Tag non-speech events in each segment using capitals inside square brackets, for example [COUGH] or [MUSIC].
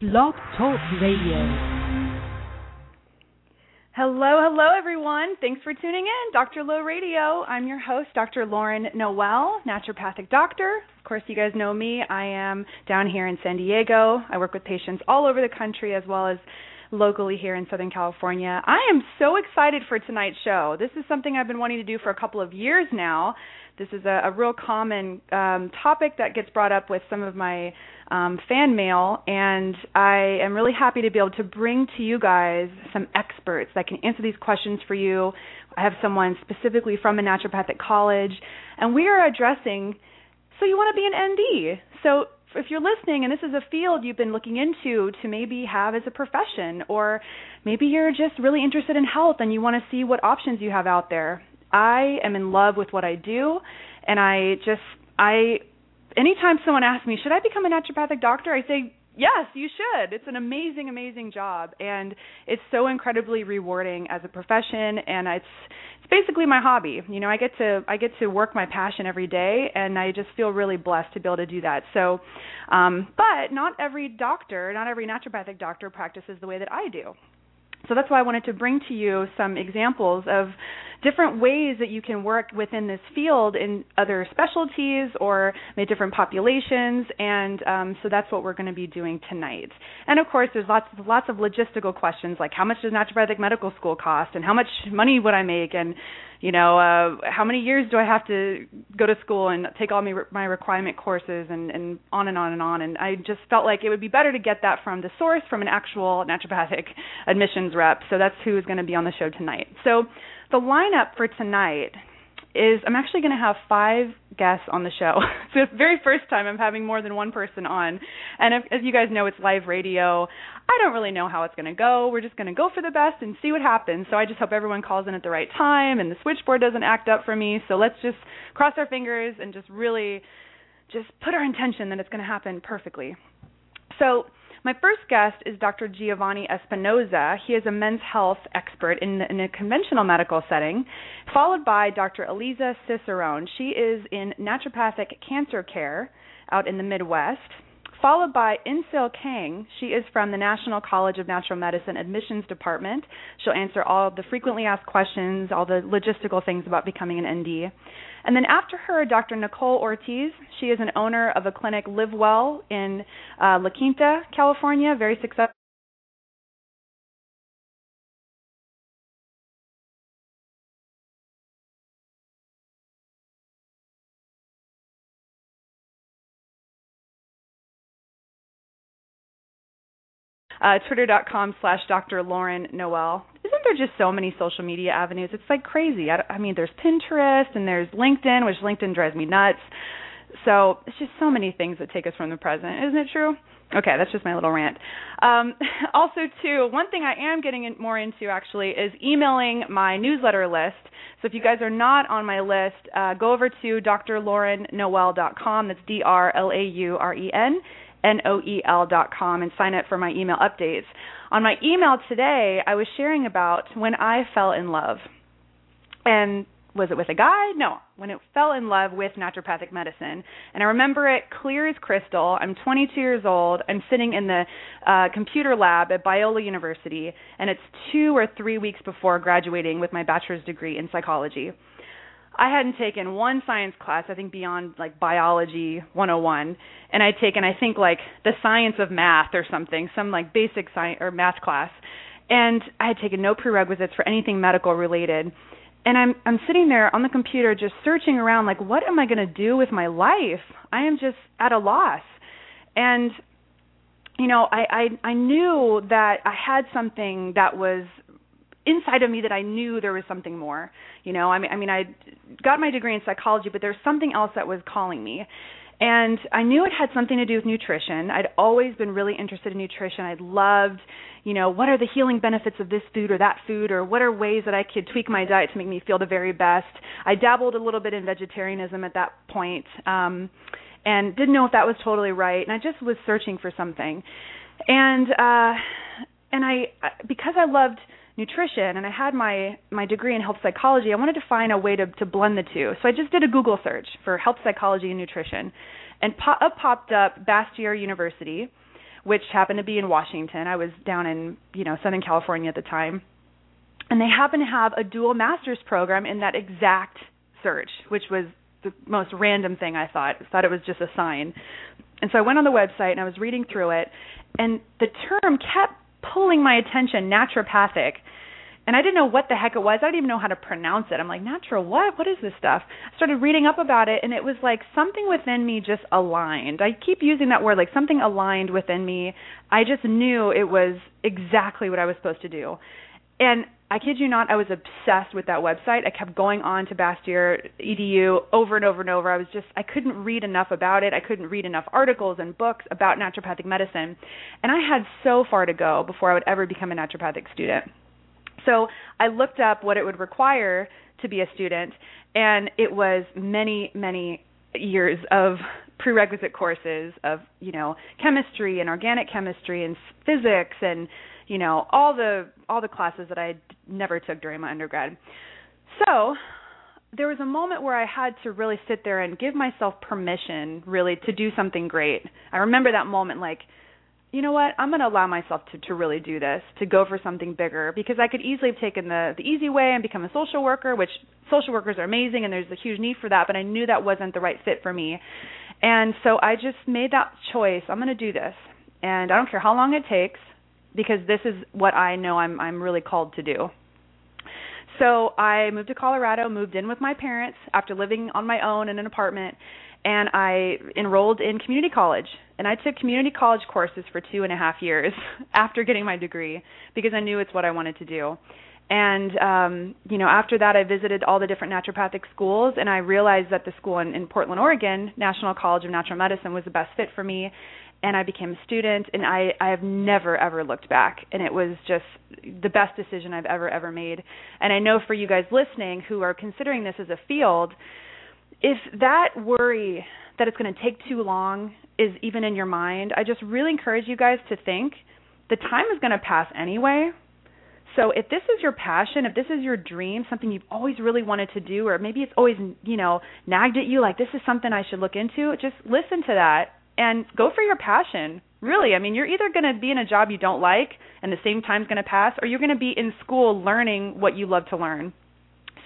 Blog Talk Radio. Hello, hello, everyone. Thanks for tuning in. Dr. Low Radio. I'm your host, Dr. Lauren Noel, naturopathic doctor. Of course, you guys know me. I am down here in San Diego. I work with patients all over the country as well as locally here in Southern California. I am so excited for tonight's show. This is something I've been wanting to do for a couple of years now. This is a, a real common um, topic that gets brought up with some of my um, fan mail, and I am really happy to be able to bring to you guys some experts that can answer these questions for you. I have someone specifically from a naturopathic college, and we are addressing so you want to be an ND. So if you're listening and this is a field you've been looking into to maybe have as a profession, or maybe you're just really interested in health and you want to see what options you have out there, I am in love with what I do, and I just I anytime someone asks me, should I become a naturopathic doctor? I say, yes, you should. It's an amazing, amazing job, and it's so incredibly rewarding as a profession, and it's it's basically my hobby. You know, I get to I get to work my passion every day, and I just feel really blessed to be able to do that. So, um, but not every doctor, not every naturopathic doctor practices the way that I do. So that's why I wanted to bring to you some examples of different ways that you can work within this field in other specialties or different populations and um, so that's what we're going to be doing tonight. And of course there's lots lots of logistical questions like how much does naturopathic medical school cost and how much money would i make and you know uh how many years do i have to go to school and take all my my requirement courses and and on and on and on. And i just felt like it would be better to get that from the source from an actual naturopathic admissions rep. So that's who is going to be on the show tonight. So the lineup for tonight is I'm actually going to have five guests on the show. [LAUGHS] it's the very first time I'm having more than one person on. And if, as you guys know, it's live radio. I don't really know how it's going to go. We're just going to go for the best and see what happens. So I just hope everyone calls in at the right time and the switchboard doesn't act up for me. So let's just cross our fingers and just really just put our intention that it's going to happen perfectly. So my first guest is Dr. Geovanni Espinosa. He is a men's health expert in, in a conventional medical setting, followed by Dr. Eliza Cicerone. She is in naturopathic cancer care out in the Midwest followed by Insil Kang. She is from the National College of Natural Medicine Admissions Department. She'll answer all the frequently asked questions, all the logistical things about becoming an ND. And then after her, Dr. Nicole Ortiz. She is an owner of a clinic, Live Well, in uh, La Quinta, California, very successful uh, twitter.com slash Dr. Lauren Noel. Isn't there just so many social media avenues? It's like crazy. I, I mean, there's Pinterest and there's LinkedIn, which LinkedIn drives me nuts. So it's just so many things that take us from the present. Isn't it true? Okay, that's just my little rant. Um, [LAUGHS] also, too, one thing I am getting in more into actually is emailing my newsletter list. So if you guys are not on my list, uh, go over to drlaurennoel.com. That's D R L A U R E N N-O-E-L dot com and sign up for my email updates. On my email today, I was sharing about when I fell in love. And was it with a guy? No, when it fell in love with naturopathic medicine. And I remember it clear as crystal. I'm 22 years old. I'm sitting in the uh, computer lab at Biola University, and it's two or three weeks before graduating with my bachelor's degree in psychology. I hadn't taken one science class, I think beyond like biology 101, and I'd taken I think like the science of math or something, some like basic science or math class. And I had taken no prerequisites for anything medical related. And I'm I'm sitting there on the computer just searching around like what am I going to do with my life? I am just at a loss. And you know, I I I knew that I had something that was inside of me that I knew there was something more. You know, I mean, I mean, I got my degree in psychology, but there's something else that was calling me. And I knew it had something to do with nutrition. I'd always been really interested in nutrition. I loved, you know, what are the healing benefits of this food or that food, or what are ways that I could tweak my diet to make me feel the very best. I dabbled a little bit in vegetarianism at that point, um, and didn't know if that was totally right. And I just was searching for something. And uh, and I because I loved nutrition and I had my my degree in health psychology, I wanted to find a way to to blend the two. So I just did a Google search for health psychology and nutrition, and po- up popped up Bastyr University, which happened to be in Washington. I was down in you know Southern California at the time, and they happen to have a dual master's program in that exact search, which was the most random thing I thought. I thought it was just a sign. And so I went on the website and I was reading through it, and the term kept pulling my attention, naturopathic. And I didn't know what the heck it was. I didn't even know how to pronounce it. I'm like, natural what? What is this stuff? I started reading up about it and it was like something within me just aligned. I keep using that word like something aligned within me. I just knew it was exactly what I was supposed to do. And I kid you not, I was obsessed with that website. I kept going on to Bastyr edu over and over and over. I was just I couldn't read enough about it. I couldn't read enough articles and books about naturopathic medicine. And I had so far to go before I would ever become a naturopathic student. So I looked up what it would require to be a student and it was many, many years of prerequisite courses of, you know, chemistry and organic chemistry and physics and you know all the all the classes that I never took during my undergrad. So there was a moment where I had to really sit there and give myself permission really to do something great. I remember that moment like you know what? I'm going to allow myself to to really do this to go for something bigger because i could easily have taken the the easy way and become a social worker which social workers are amazing and there's a huge need for that but i knew that wasn't the right fit for me. And so i just made that choice. I'm going to do this. And i don't care how long it takes because this is what I know I'm I'm really called to do. So I moved to Colorado, moved in with my parents after living on my own in an apartment, and I enrolled in community college. And I took community college courses for two and a half years [LAUGHS] after getting my degree because I knew it's what I wanted to do. And um, you know, after that, I visited all the different naturopathic schools, and I realized that the school in, in Portland, Oregon, National College of Natural Medicine, was the best fit for me and I became a student and I I have never ever looked back and it was just the best decision I've ever ever made. And I know for you guys listening who are considering this as a field, if that worry that it's going to take too long is even in your mind, I just really encourage you guys to think the time is going to pass anyway. So if this is your passion, if this is your dream, something you've always really wanted to do or maybe it's always, you know, nagged at you like this is something I should look into, just listen to that and go for your passion. Really, I mean, you're either going to be in a job you don't like and the same time's going to pass, or you're going to be in school learning what you love to learn.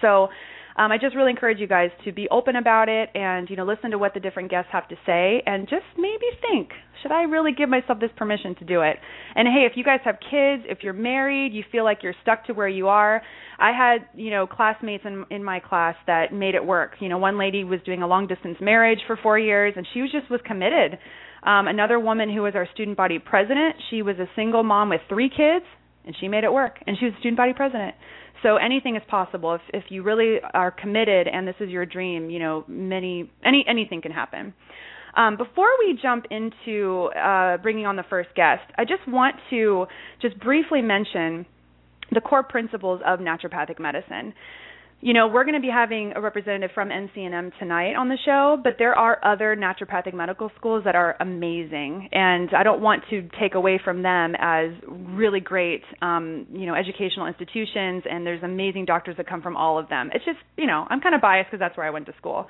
So, um, I just really encourage you guys to be open about it and you know listen to what the different guests have to say and just maybe think should I really give myself this permission to do it? And hey, if you guys have kids, if you're married, you feel like you're stuck to where you are. I had you know classmates in in my class that made it work. You know, one lady was doing a long distance marriage for four years and she was just was committed. Um, another woman who was our student body president, she was a single mom with three kids and she made it work. And she was student body president. So anything is possible. If if you really are committed and this is your dream you know many any anything can happen. Um, before we jump into uh, bringing on the first guest i just want to just briefly mention the core principles of naturopathic medicine you know, we're going to be having a representative from NCNM tonight on the show, but there are other naturopathic medical schools that are amazing, and I don't want to take away from them as really great, um, you know, educational institutions. And there's amazing doctors that come from all of them. It's just, you know, I'm kind of biased because that's where I went to school,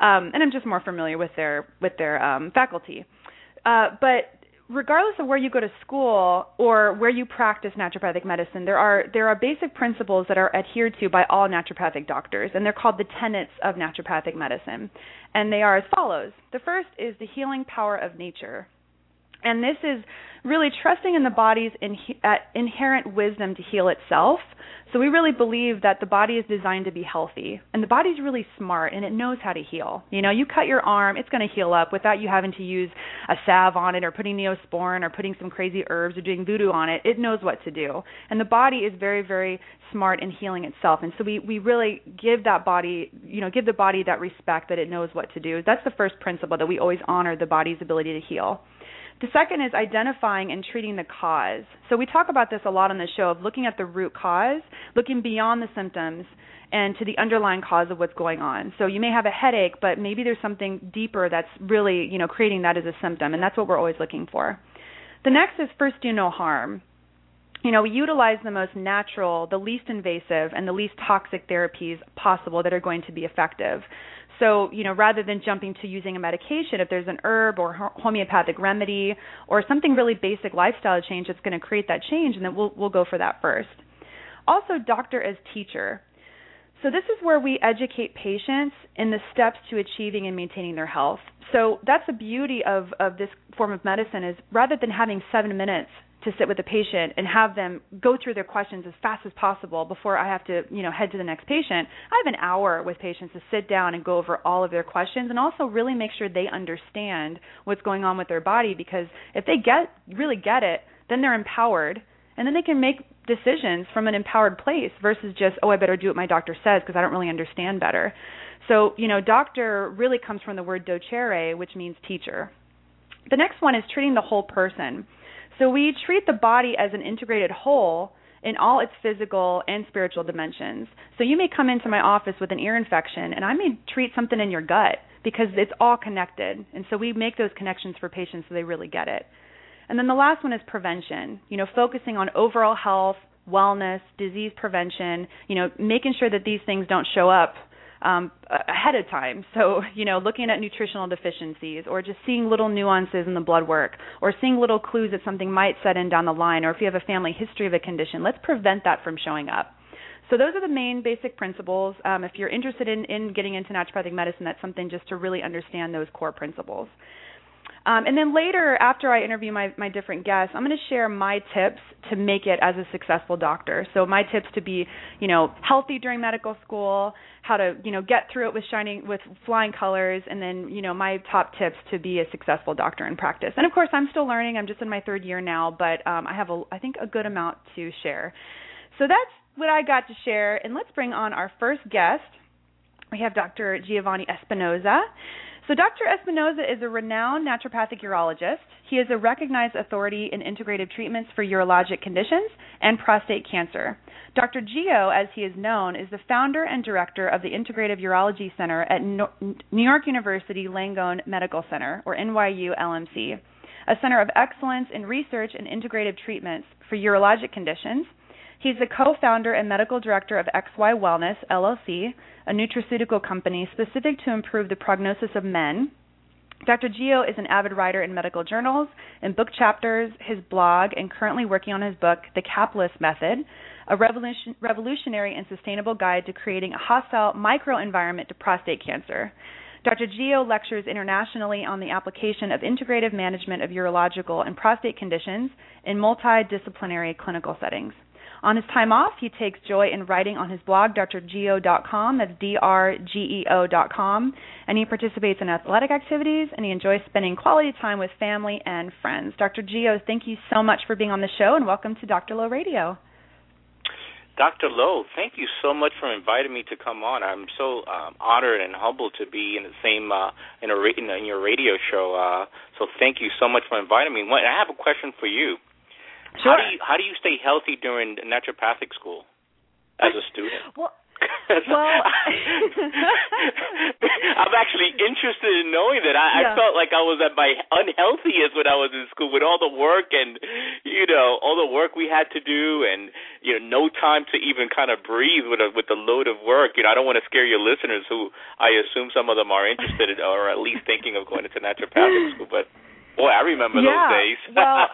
um, and I'm just more familiar with their with their um, faculty. Uh, but regardless of where you go to school or where you practice naturopathic medicine, there are there are basic principles that are adhered to by all naturopathic doctors, and they're called the tenets of naturopathic medicine. And they are as follows: the first is the healing power of nature. And this is really trusting in the body's in, uh, inherent wisdom to heal itself. So we really believe that the body is designed to be healthy, and the body's really smart and it knows how to heal. You know, you cut your arm, it's going to heal up without you having to use a salve on it or putting neosporin or putting some crazy herbs or doing voodoo on it. It knows what to do, and the body is very, very smart in healing itself. And so we we really give that body, you know, give the body that respect that it knows what to do. That's the first principle that we always honor the body's ability to heal. The second is identifying and treating the cause. So we talk about this a lot on the show of looking at the root cause, looking beyond the symptoms and to the underlying cause of what's going on. So you may have a headache, but maybe there's something deeper that's really, you know, creating that as a symptom, and that's what we're always looking for. The next is first do no harm. You know, we utilize the most natural, the least invasive, and the least toxic therapies possible that are going to be effective. So, you know, rather than jumping to using a medication, if there's an herb or homeopathic remedy or something really basic lifestyle change that's going to create that change, and then we'll we'll go for that first. Also, doctor as teacher. So this is where we educate patients in the steps to achieving and maintaining their health. So that's the beauty of of this form of medicine is rather than having 7 minutes to sit with the patient and have them go through their questions as fast as possible before I have to, you know, head to the next patient. I have an hour with patients to sit down and go over all of their questions and also really make sure they understand what's going on with their body because if they get really get it, then they're empowered and then they can make decisions from an empowered place versus just, oh, I better do what my doctor says because I don't really understand better. So, you know, doctor really comes from the word docere, which means teacher. The next one is treating the whole person. So we treat the body as an integrated whole in all its physical and spiritual dimensions. So you may come into my office with an ear infection and I may treat something in your gut because it's all connected. And so we make those connections for patients so they really get it. And then the last one is prevention. You know, focusing on overall health, wellness, disease prevention, you know, making sure that these things don't show up um, ahead of time. So, you know, looking at nutritional deficiencies or just seeing little nuances in the blood work or seeing little clues that something might set in down the line or if you have a family history of a condition, let's prevent that from showing up. So those are the main basic principles. Um, if you're interested in, in getting into naturopathic medicine, that's something just to really understand those core principles. Um, and then later, after I interview my, my different guests, I'm going to share my tips to make it as a successful doctor. So my tips to be, you know, healthy during medical school, how to, you know, get through it with shining with flying colors, and then, you know, my top tips to be a successful doctor in practice. And of course, I'm still learning. I'm just in my third year now, but um, I have a, I think, a good amount to share. So that's what I got to share. And let's bring on our first guest. We have Dr. Geovanni Espinosa. So, Dr. Espinosa is a renowned naturopathic urologist. He is a recognized authority in integrative treatments for urologic conditions and prostate cancer. Dr. Geo, as he is known, is the founder and director of the Integrative Urology Center at New York University Langone Medical Center, or NYU LMC, a center of excellence in research and integrative treatments for urologic conditions He's the co-founder and medical director of XY Wellness LLC, a nutraceutical company specific to improve the prognosis of men. Dr. Geo is an avid writer in medical journals and book chapters, his blog, and currently working on his book, The Capitalist Method, a revolution, revolutionary and sustainable guide to creating a hostile microenvironment to prostate cancer. Dr. Geo lectures internationally on the application of integrative management of urological and prostate conditions in multidisciplinary clinical settings. On his time off, he takes joy in writing on his blog, drgeo.com. That's D-R-G-E-O.com. And he participates in athletic activities, and he enjoys spending quality time with family and friends. Dr. Geo, thank you so much for being on the show, and welcome to Dr. Low Radio. Dr. Lowe, thank you so much for inviting me to come on. I'm so um, honored and humbled to be in the same uh, in, a, in, in your radio show. Uh, so thank you so much for inviting me. I have a question for you. Sure. How do you how do you stay healthy during naturopathic school as a student? [LAUGHS] well, [LAUGHS] well, [LAUGHS] I'm actually interested in knowing that. I, yeah. I felt like I was at my unhealthiest when I was in school with all the work and you know all the work we had to do and you know no time to even kind of breathe with a with the load of work. You know I don't want to scare your listeners who I assume some of them are interested in, or at least thinking of going into naturopathic school, but Boy, I remember yeah. those days. [LAUGHS] well,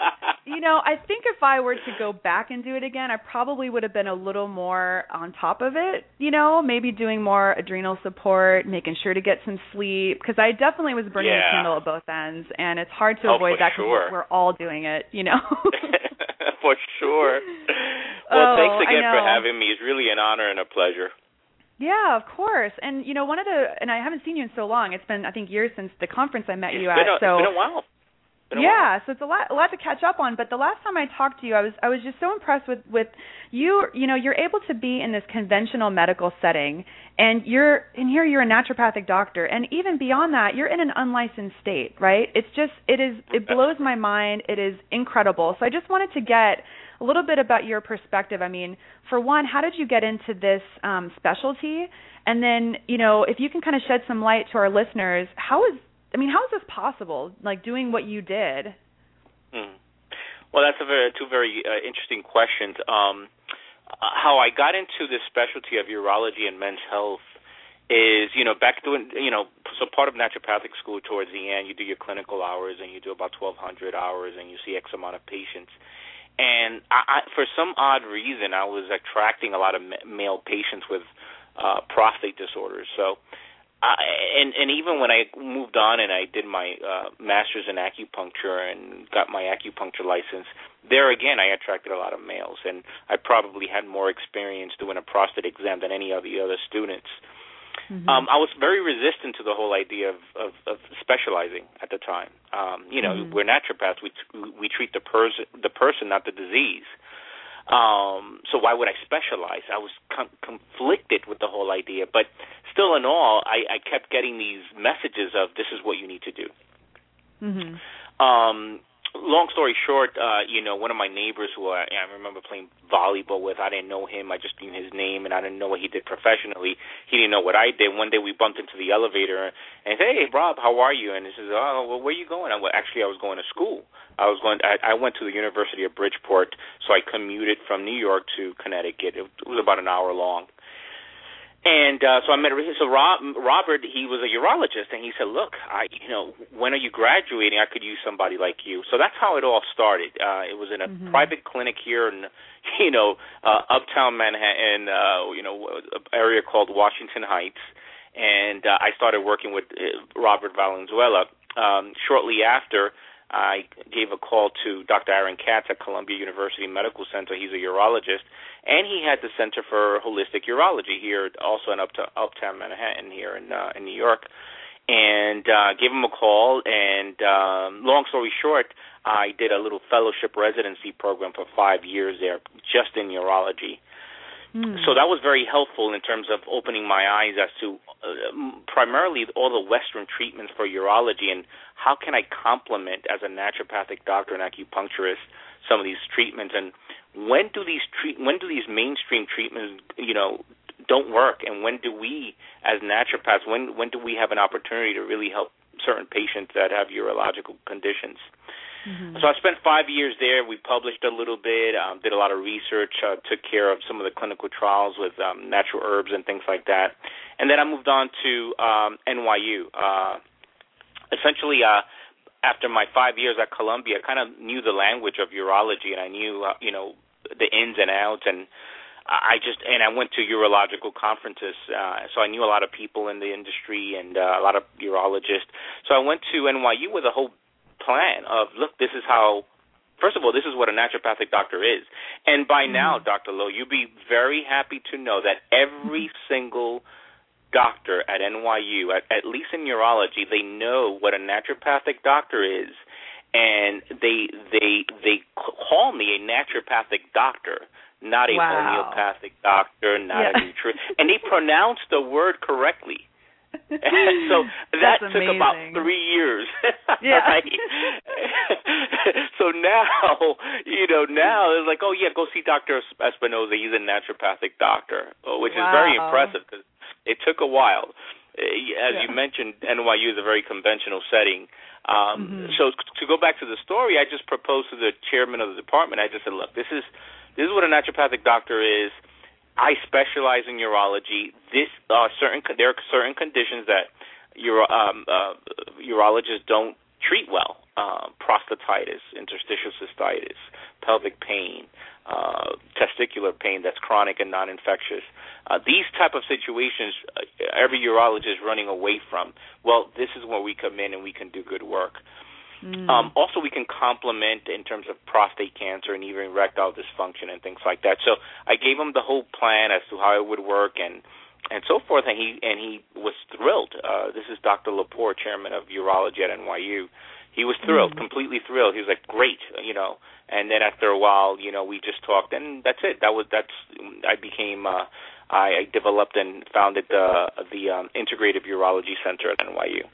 you know, I think if I were to go back and do it again, I probably would have been a little more on top of it. You know, maybe doing more adrenal support, making sure to get some sleep, because I definitely was burning yeah. the candle at both ends, and it's hard to oh, avoid that because sure. we're all doing it. You know. [LAUGHS] [LAUGHS] for sure. Well, oh, thanks again for having me. It's really an honor and a pleasure. Yeah, of course. And you know, one of the and I haven't seen you in so long. It's been I think years since the conference I met It's you at. a, so it's been a while. Yeah, so it's a lot a lot to catch up on. But the last time I talked to you, I was I was just so impressed with with you. You know, you're able to be in this conventional medical setting, and you're and here. You're a naturopathic doctor, and even beyond that, you're in an unlicensed state, right? It's just it is it blows my mind. It is incredible. So I just wanted to get a little bit about your perspective. I mean, for one, how did you get into this um, specialty? And then, you know, if you can kind of shed some light to our listeners, how is I mean, how is this possible? Like doing what you did? Hmm. Well, that's a very two very uh, interesting questions. Um, how I got into this specialty of urology and men's health is, you know, back doing, you know, so part of naturopathic school towards the end, you do your clinical hours and you do about 1,200 hours and you see X amount of patients. And I, I, for some odd reason, I was attracting a lot of male patients with uh, prostate disorders. So, uh, and and even when I moved on and I did my uh, master's in acupuncture and got my acupuncture license, there again I attracted a lot of males, and I probably had more experience doing a prostate exam than any of the other students. Mm-hmm. Um, I was very resistant to the whole idea of, of, of specializing at the time. Um, you know, Mhm. we're naturopaths; we we treat the person, the person, not the disease. Um, so why would I specialize? I was com- conflicted with the whole idea, but still, in all, I, I kept getting these messages of this is what you need to do. Mhm. Um, long story short, uh, you know, one of my neighbors who I, I remember playing volleyball with, I didn't know him. I just knew his name, and I didn't know what he did professionally. He didn't know what I did. One day we bumped into the elevator, and he said, "Hey, Rob, how are you?" And he says, "Oh, well, where are you going?" I went, actually, I was going to school. I was going. I, I went to the University of Bridgeport, so I commuted from New York to Connecticut. It, it was about an hour long. And uh, so I met so Rob, Robert. He was a urologist, and he said, "Look, I, you know, when are you graduating? I could use somebody like you." So that's how it all started. Uh, it was in a Mhm. private clinic here in, [LAUGHS] you know, uh, uptown Manhattan, uh, you know, area called Washington Heights, and uh, I started working with uh, Robert Valenzuela. Um, shortly after, I gave a call to Dr. Aaron Katz at Columbia University Medical Center. He's a urologist, and he had the Center for Holistic Urology here, also in uptown, uptown Manhattan here in uh, in New York. And uh, gave him a call. And um, long story short, I did a little fellowship residency program for five years there, just in urology. Mm. So that was very helpful in terms of opening my eyes as to uh, primarily all the Western treatments for urology and how can I complement as a naturopathic doctor and acupuncturist some of these treatments and when do these treat when do these mainstream treatments you know don't work and when do we as naturopaths when when do we have an opportunity to really help certain patients that have urological conditions Mhm. so I spent five years there. We published a little bit, um, did a lot of research, uh, took care of some of the clinical trials with um, natural herbs and things like that. And then I moved on to um, NYU. Uh, essentially, uh, after my five years at Columbia, I kind of knew the language of urology, and I knew, uh, you know, the ins and outs, and I just and I went to urological conferences, uh, so I knew a lot of people in the industry and uh, a lot of urologists. So I went to NYU with a whole plan of look, this is how. First of all, this is what a naturopathic doctor is, and by mm-hmm. now, Dr. Lowe, you'd be very happy to know that every mm-hmm. single doctor at NYU, at, at least in urology, they know what a naturopathic doctor is, and they they they call me a naturopathic doctor, not a Wow. homeopathic doctor, not Yeah. a nutri, and they [LAUGHS] pronounce the word correctly. [LAUGHS] so that That's took about three years. [LAUGHS] Yeah. Right? [LAUGHS] so now, you know, now it's like, oh yeah, go see Doctor Espinosa. He's a naturopathic doctor, uh, which is very impressive because it took a while. Uh, As Yeah. you mentioned, NYU is a very conventional setting. Um, Mhm. So to go back to the story, I just proposed to the chairman of the department. I just said, look, this is this is what a naturopathic doctor is. I specialize in urology. This uh, certain there are certain conditions that uro, um, uh, urologists don't treat well. Uh, prostatitis, interstitial cystitis, pelvic pain, uh, testicular pain that's chronic and non-infectious. Uh, these type of situations, uh, every urologist is running away from. Well, this is where we come in and we can do good work. Mm. Um, also, we can complement in terms of prostate cancer and even erectile dysfunction and things like that. So I gave him the whole plan as to how it would work and and so forth, and he and he was thrilled. Uh, this is Dr. Lepor, chairman of urology at NYU. He was thrilled, mm. completely thrilled. He was like, "Great," you know. And then after a while, you know, we just talked, and that's it. That was that's. I became. Uh, I developed and founded the the um, Integrative Urology Center at NYU.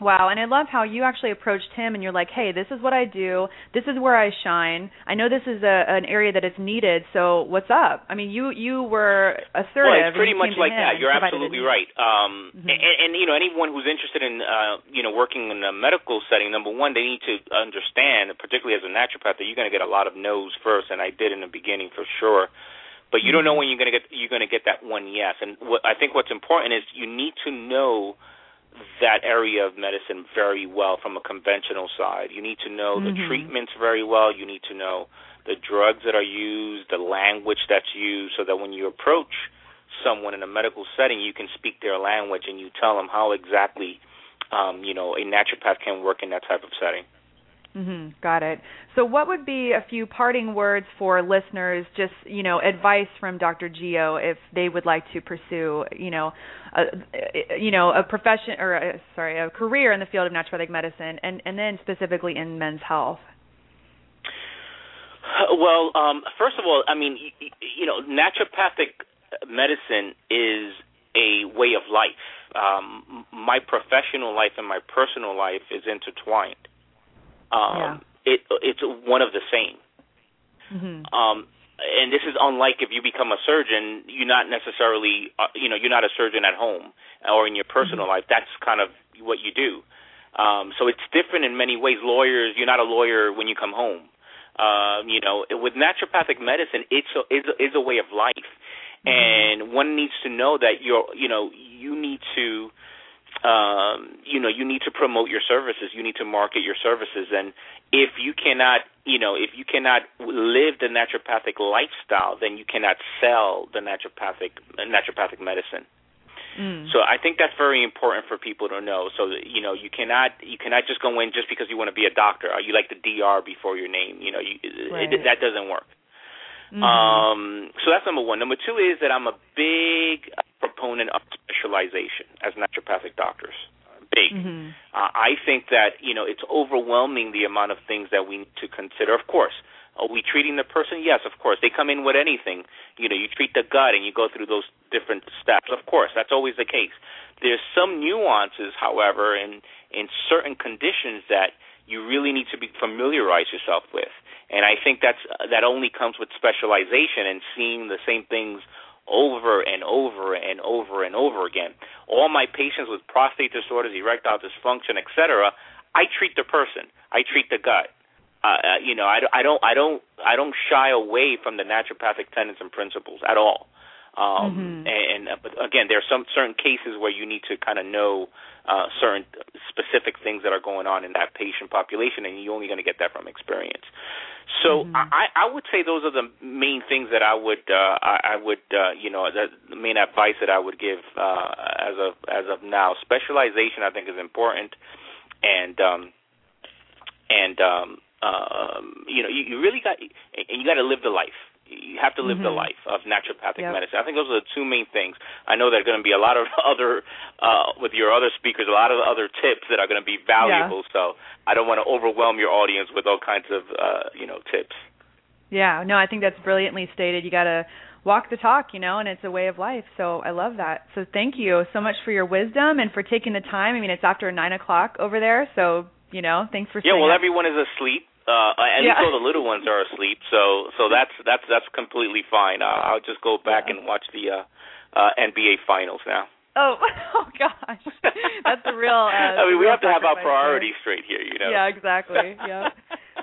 Wow, and I love how you actually approached him and you're like, "Hey, this is what I do. This is where I shine. I know this is a an area that is needed. So what's up?" I mean, you you were assertive. Well, it's pretty much like that. You're absolutely right. Um, mm-hmm. and, and you know, anyone who's interested in uh, you know working in a medical setting, number one, they need to understand, particularly as a naturopath, that you're going to get a lot of no's first, and I did in the beginning for sure. But you don't know mm-hmm. when you're going to get you're going to get that one yes. And what I think what's important is you need to know that area of medicine very well from a conventional side. You need to know mm-hmm. the treatments very well. You need to know the drugs that are used, the language that's used, so that when you approach someone in a medical setting, you can speak their language and you tell them how exactly, um, you know, a naturopath can work in that type of setting. Mm-hmm. Got it. So, what would be a few parting words for listeners? Just you know, advice from Dr. Geo if they would like to pursue, you know, a, you know, a profession or a, sorry, a career in the field of naturopathic medicine, and and then specifically in men's health. Well, um, first of all, I mean, you, you know, naturopathic medicine is a way of life. Um, my professional life and my personal life is intertwined. Um, yeah. It it's one of the same. Mm-hmm. Um, and this is unlike if you become a surgeon, you're not necessarily, uh, you know, you're not a surgeon at home or in your personal mm-hmm. life. That's kind of what you do. Um, so it's different in many ways. Lawyers, you're not a lawyer when you come home. Um, you know, with naturopathic medicine, it's a, is a, is a way of life, mm-hmm. and one needs to know that you're, you know, you need to um, you know, you need to promote your services. You need to market your services. And if you cannot, you know, if you cannot live the naturopathic lifestyle, then you cannot sell the naturopathic naturopathic medicine. Mm. So I think that's very important for people to know. So that, you know, you cannot you cannot just go in just because you want to be a doctor. Or you like the DR before your name. You know, you, right. it, that doesn't work. Mm-hmm. Um, so that's number one. Number two is that I'm a big proponent of specialization as naturopathic doctors. Big. Mm-hmm. Uh, I think that you know it's overwhelming the amount of things that we need to consider. Of course, are we treating the person? Yes, of course. They come in with anything. You know, you treat the gut and you go through those different steps. Of course, that's always the case. There's some nuances, however, in in certain conditions that you really need to be familiarize yourself with. And I think that's that only comes with specialization and seeing the same things over and over and over and over again. All my patients with prostate disorders, erectile dysfunction, etc., I treat the person. I treat the gut. Uh, uh you know, I, I don't, I don't, I don't shy away from the naturopathic tenets and principles at all. Um, mm-hmm. And uh, but again, there are some certain cases where you need to kind of know uh, certain specific things that are going on in that patient population, and you're only going to get that from experience. So mm-hmm. I, I would say those are the main things that I would uh, I, I would uh, you know the, the main advice that I would give uh, as of as of now. Specialization I think is important, and um, and um, um, you know you, you really got and you got to live the life you have to live mm-hmm. the life of naturopathic yep. medicine. I think those are the two main things. I know there are going to be a lot of [LAUGHS] other uh, with your other speakers, a lot of other tips that are going to be valuable. Yeah. So I don't want to overwhelm your audience with all kinds of uh, you know tips. Yeah, no, I think that's brilliantly stated. You got to walk the talk, you know, and it's a way of life. So I love that. So thank you so much for your wisdom and for taking the time. I mean, it's after nine o'clock over there, so you know, thanks for. Yeah, well, up. everyone is asleep. Uh, at yeah. least all the little ones are asleep, so so that's that's that's completely fine. Uh, I'll just go back yeah. and watch the uh, uh, NBA finals now. Oh, [LAUGHS] oh gosh, that's the real. Uh, [LAUGHS] I mean, we have to have our priorities straight here, you know. Yeah, exactly. Yeah.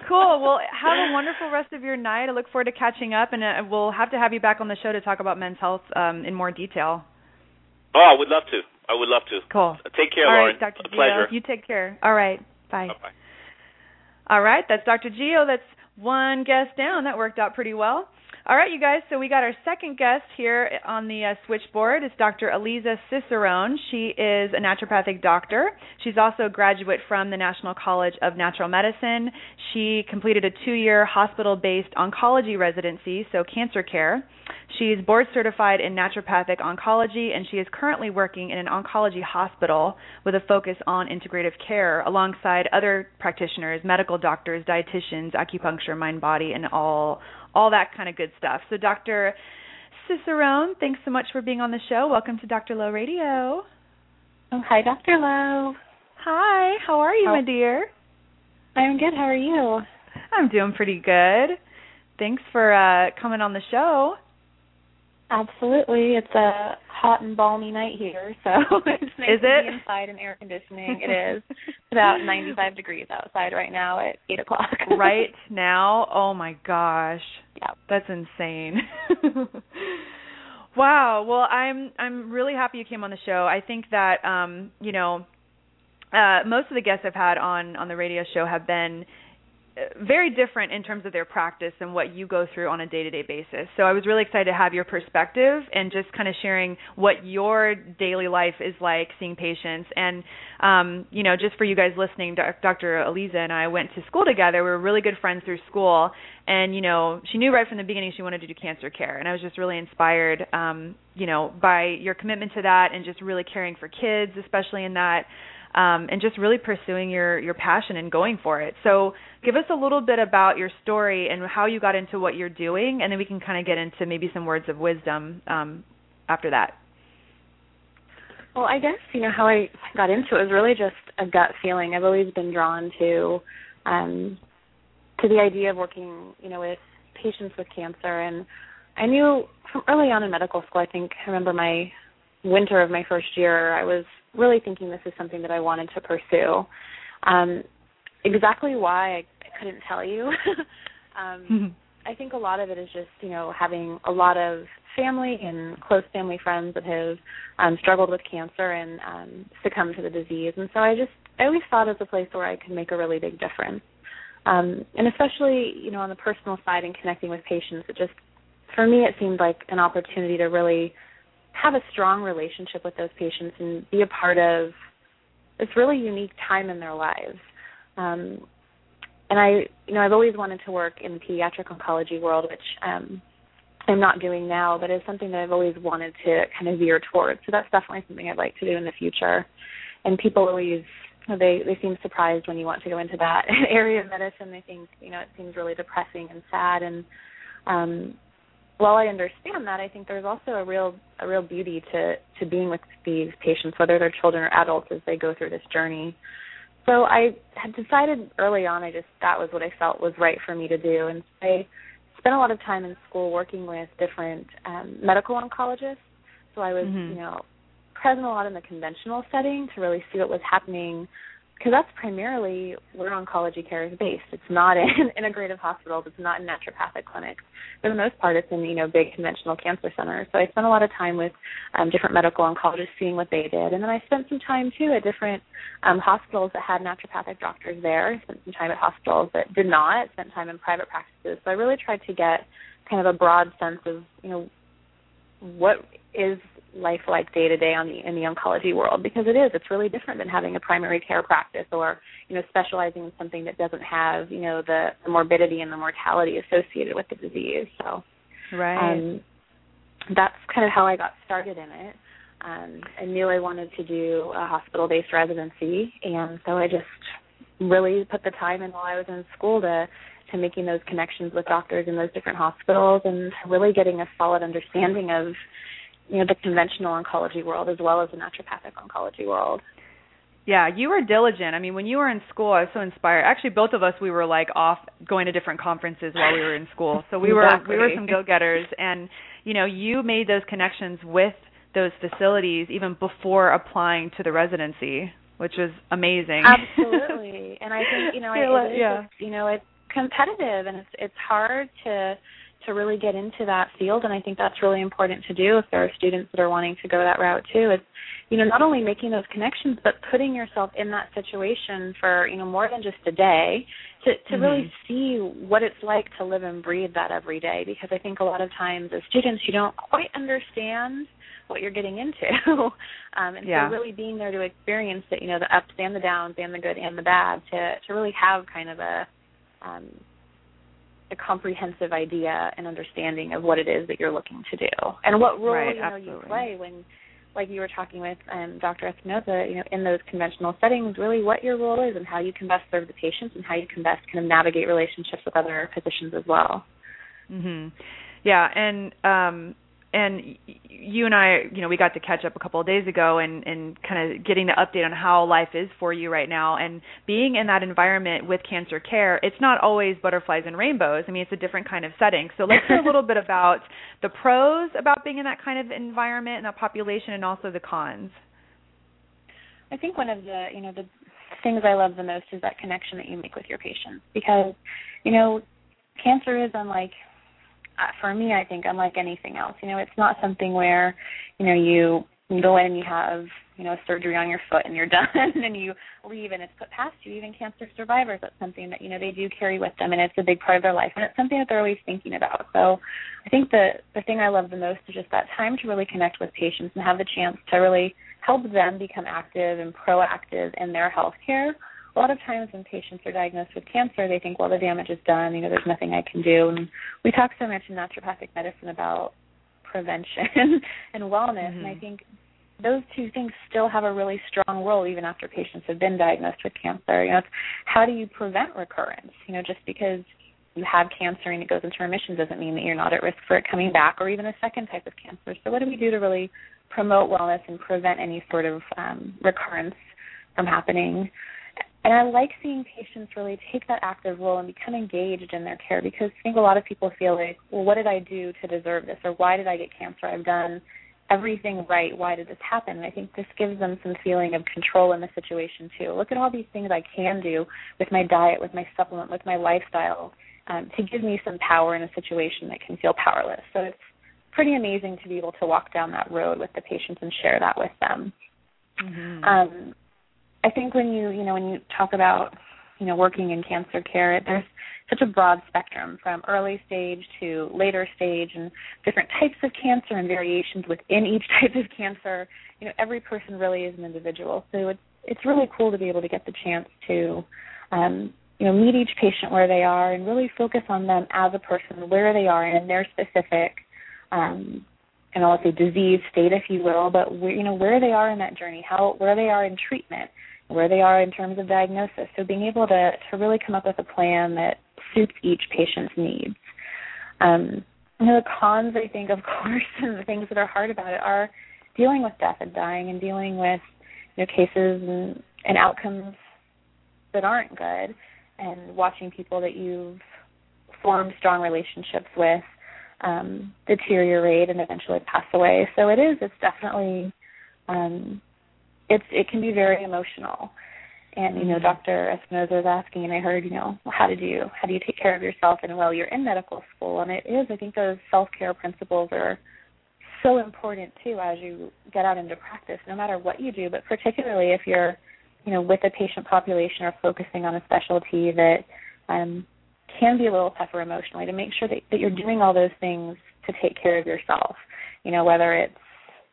cool. Well, have a wonderful rest of your night. I look forward to catching up, and uh, we'll have to have you back on the show to talk about men's health um, in more detail. Oh, I would love to. I would love to. Cool. Take care, All Lauren. Right, Dr. A pleasure. You take care. All right. Bye. Bye-bye. All right, that's Dr. Geo. That's one guest down. That worked out pretty well. All right, you guys. So we got our second guest here on the uh, switchboard. It's Dr. Eliza Cicerone. She is a naturopathic doctor. She's also a graduate from the National College of Natural Medicine. She completed a two-year hospital-based oncology residency, so cancer care. She's board certified in naturopathic oncology, and she is currently working in an oncology hospital with a focus on integrative care alongside other practitioners, medical doctors, dietitians, acupuncture, mind body, and all all that kind of good stuff. So, Dr. Cicerone, thanks so much for being on the show. Welcome to Dr. Low Radio. Oh, hi, Dr. Low. Hi, how are you, How- my dear? I'm good. How are you? I'm doing pretty good. Thanks for uh coming on the show. Absolutely. It's a hot and balmy night here, so [LAUGHS] it's nice Is to it? be inside in air conditioning. It is. About 95 degrees outside right now at 8 o'clock. [LAUGHS] right now, oh my gosh. Yeah. That's insane. [LAUGHS] wow. Well, I'm I'm really happy you came on the show. I think that um, you know, uh most of the guests I've had on on the radio show have been very different in terms of their practice and what you go through on a day-to-day basis. So I was really excited to have your perspective and just kind of sharing what your daily life is like seeing patients. And um, you know, just for you guys listening, Dr. Eliza and I went to school together. We were really good friends through school, and you know, she knew right from the beginning she wanted to do cancer care, and I was just really inspired, um, you know, by your commitment to that and just really caring for kids, especially in that um, and just really pursuing your your passion and going for it. So, give us a little bit about your story and how you got into what you're doing, and then we can kind of get into maybe some words of wisdom um, after that. Well, I guess, you know, how I got into it was really just a gut feeling. I've always been drawn to um to the idea of working, you know, with patients with cancer and I knew from early on in medical school, I think I remember my winter of my first year, I was really thinking this is something that I wanted to pursue. Um exactly why I, I couldn't tell you. [LAUGHS] um I think a lot of it is just, you know, having a lot of family and close family friends that have um struggled with cancer and um succumbed to the disease. And so I just I always thought it was a place where I could make a really big difference. Um and especially, you know, on the personal side and connecting with patients, it just for me it seemed like an opportunity to really have a strong relationship with those patients and be a part of this really unique time in their lives. Um and I you know, I've always wanted to work in the pediatric oncology world, which um I'm not doing now, but it's something that I've always wanted to kind of veer towards. So that's definitely something I'd like to do in the future. And people always they they seem surprised when you want to go into that [LAUGHS] area of medicine. They think you know it seems really depressing and sad. And um, while I understand that, I think there's also a real a real beauty to to being with these patients, whether they're children or adults, as they go through this journey. So I had decided early on, I just that was what I felt was right for me to do, and I spent a lot of time in school working with different um, medical oncologists. So I was, Mhm. you know, present a lot in the conventional setting to really see what was happening because that's primarily where oncology care is based. It's not in [LAUGHS] integrative hospitals. It's not in naturopathic clinics. For the most part, it's in you know big conventional cancer centers. So I spent a lot of time with um, different medical oncologists, seeing what they did, and then I spent some time too at different um, hospitals that had naturopathic doctors there. Spent some time at hospitals that did not. Spent time in private practices. So I really tried to get kind of a broad sense of you know what is life like day to day on the in the oncology world because it is it's really different than having a primary care practice or you know specializing in something that doesn't have you know the, the morbidity and the mortality associated with the disease so Right. um that's kind of how I got started in it um I knew I wanted to do a hospital based residency and so I just really put the time in while I was in school to to making those connections with doctors in those different hospitals and really getting a solid understanding of you know the conventional oncology world as well as the naturopathic oncology world. Yeah, you were diligent. I mean, when you were in school, I was so inspired. Actually, both of us we were like off going to different conferences while we were in school. So we were Exactly. we were some go-getters and you know, you made those connections with those facilities even before applying to the residency, which was amazing. Absolutely, and I think you know [LAUGHS] it, it is yeah. you know it's competitive and it's it's hard to to really get into that field and I think that's really important to do if there are students that are wanting to go that route too. It's you know, not only making those connections but putting yourself in that situation for, you know, more than just a day to to mm-hmm. really see what it's like to live and breathe that every day because I think a lot of times as students you don't quite understand what you're getting into. [LAUGHS] um and yeah. so really being there to experience it, you know, the ups and the downs and the good and the bad to to really have kind of a um a comprehensive idea and understanding of what it is that you're looking to do and what role right, you know you play when like you were talking with um, Dr. Espinosa, you know, in those conventional settings, really what your role is and how you can best serve the patients and how you can best kind of navigate relationships with other physicians as well. Mhm. Yeah, and um and you and I, you know, we got to catch up a couple of days ago and and kind of getting the update on how life is for you right now and being in that environment with cancer care. It's not always butterflies and rainbows. I mean, it's a different kind of setting. So let's hear a little bit about the pros about being in that kind of environment and that population and also the cons. I think one of the, you know, the things I love the most is that connection that you make with your patients because, you know, cancer is unlike Uh, for me, I think unlike anything else, you know, it's not something where, you know, you go in and you have, you know, surgery on your foot and you're [LAUGHS] done and you leave and it's put past you. Even cancer survivors, that's something that, you know, they do carry with them and it's a big part of their life and it's something that they're always thinking about. So I think the the thing I love the most is just that time to really connect with patients and have the chance to really help them become active and proactive in their health care a lot of times when patients are diagnosed with cancer, they think, well, the damage is done. You know, there's nothing I can do. And we talk so much in naturopathic medicine about prevention [LAUGHS] and wellness, mm-hmm. and I mm-hmm. think those two things still have a really strong role even after patients have been diagnosed with cancer. You know, it's how do you prevent recurrence? You know, just because you have cancer and it goes into remission doesn't mean that you're not at risk for it coming back or even a second type of cancer. So what do we do to really promote wellness and prevent any sort of um, recurrence from happening? And I like seeing patients really take that active role and become engaged in their care because I think a lot of people feel like, well, what did I do to deserve this? Or why did I get cancer? I've done everything right. Why did this happen? And I think this gives them some feeling of control in the situation too. Look at all these things I can do with my diet, with my supplement, with my lifestyle um, to give me some power in a situation that can feel powerless. So it's pretty amazing to be able to walk down that road with the patients and share that with them. Mm-hmm. Um, I think when you you know when you talk about you know working in cancer care, there's such a broad spectrum from early stage to later stage and different types of cancer and variations within each [LAUGHS] type of cancer. You know, every person really is an individual, so it's it's really cool to be able to get the chance to um, you know meet each patient where they are and really focus on them as a person, where they are and their specific um, and I'll say disease state, if you will, but where, you know where they are in that journey, how where they are in treatment, where they are in terms of diagnosis. So being able to to really come up with a plan that suits each patient's needs. Um, you know, the cons, I think, of [LAUGHS] course, and the things that are hard about it are dealing with death and dying, and dealing with you know cases and, and outcomes that aren't good, and watching people that you've formed strong relationships with um, deteriorate and eventually pass away. So it is. It's definitely um, it's it can be very emotional. And you know, mm-hmm. Dr. Espinosa was asking, and I heard, you know, well, how did you how do you take care of yourself? And well, you're in medical school, and it is. I think those self care principles are so important too as you get out into practice, no matter what you do, but particularly if you're, you know, with a patient population or focusing on a specialty that um, can be a little tougher emotionally. To make sure that, that you're doing all those things to take care of yourself. You know, whether it's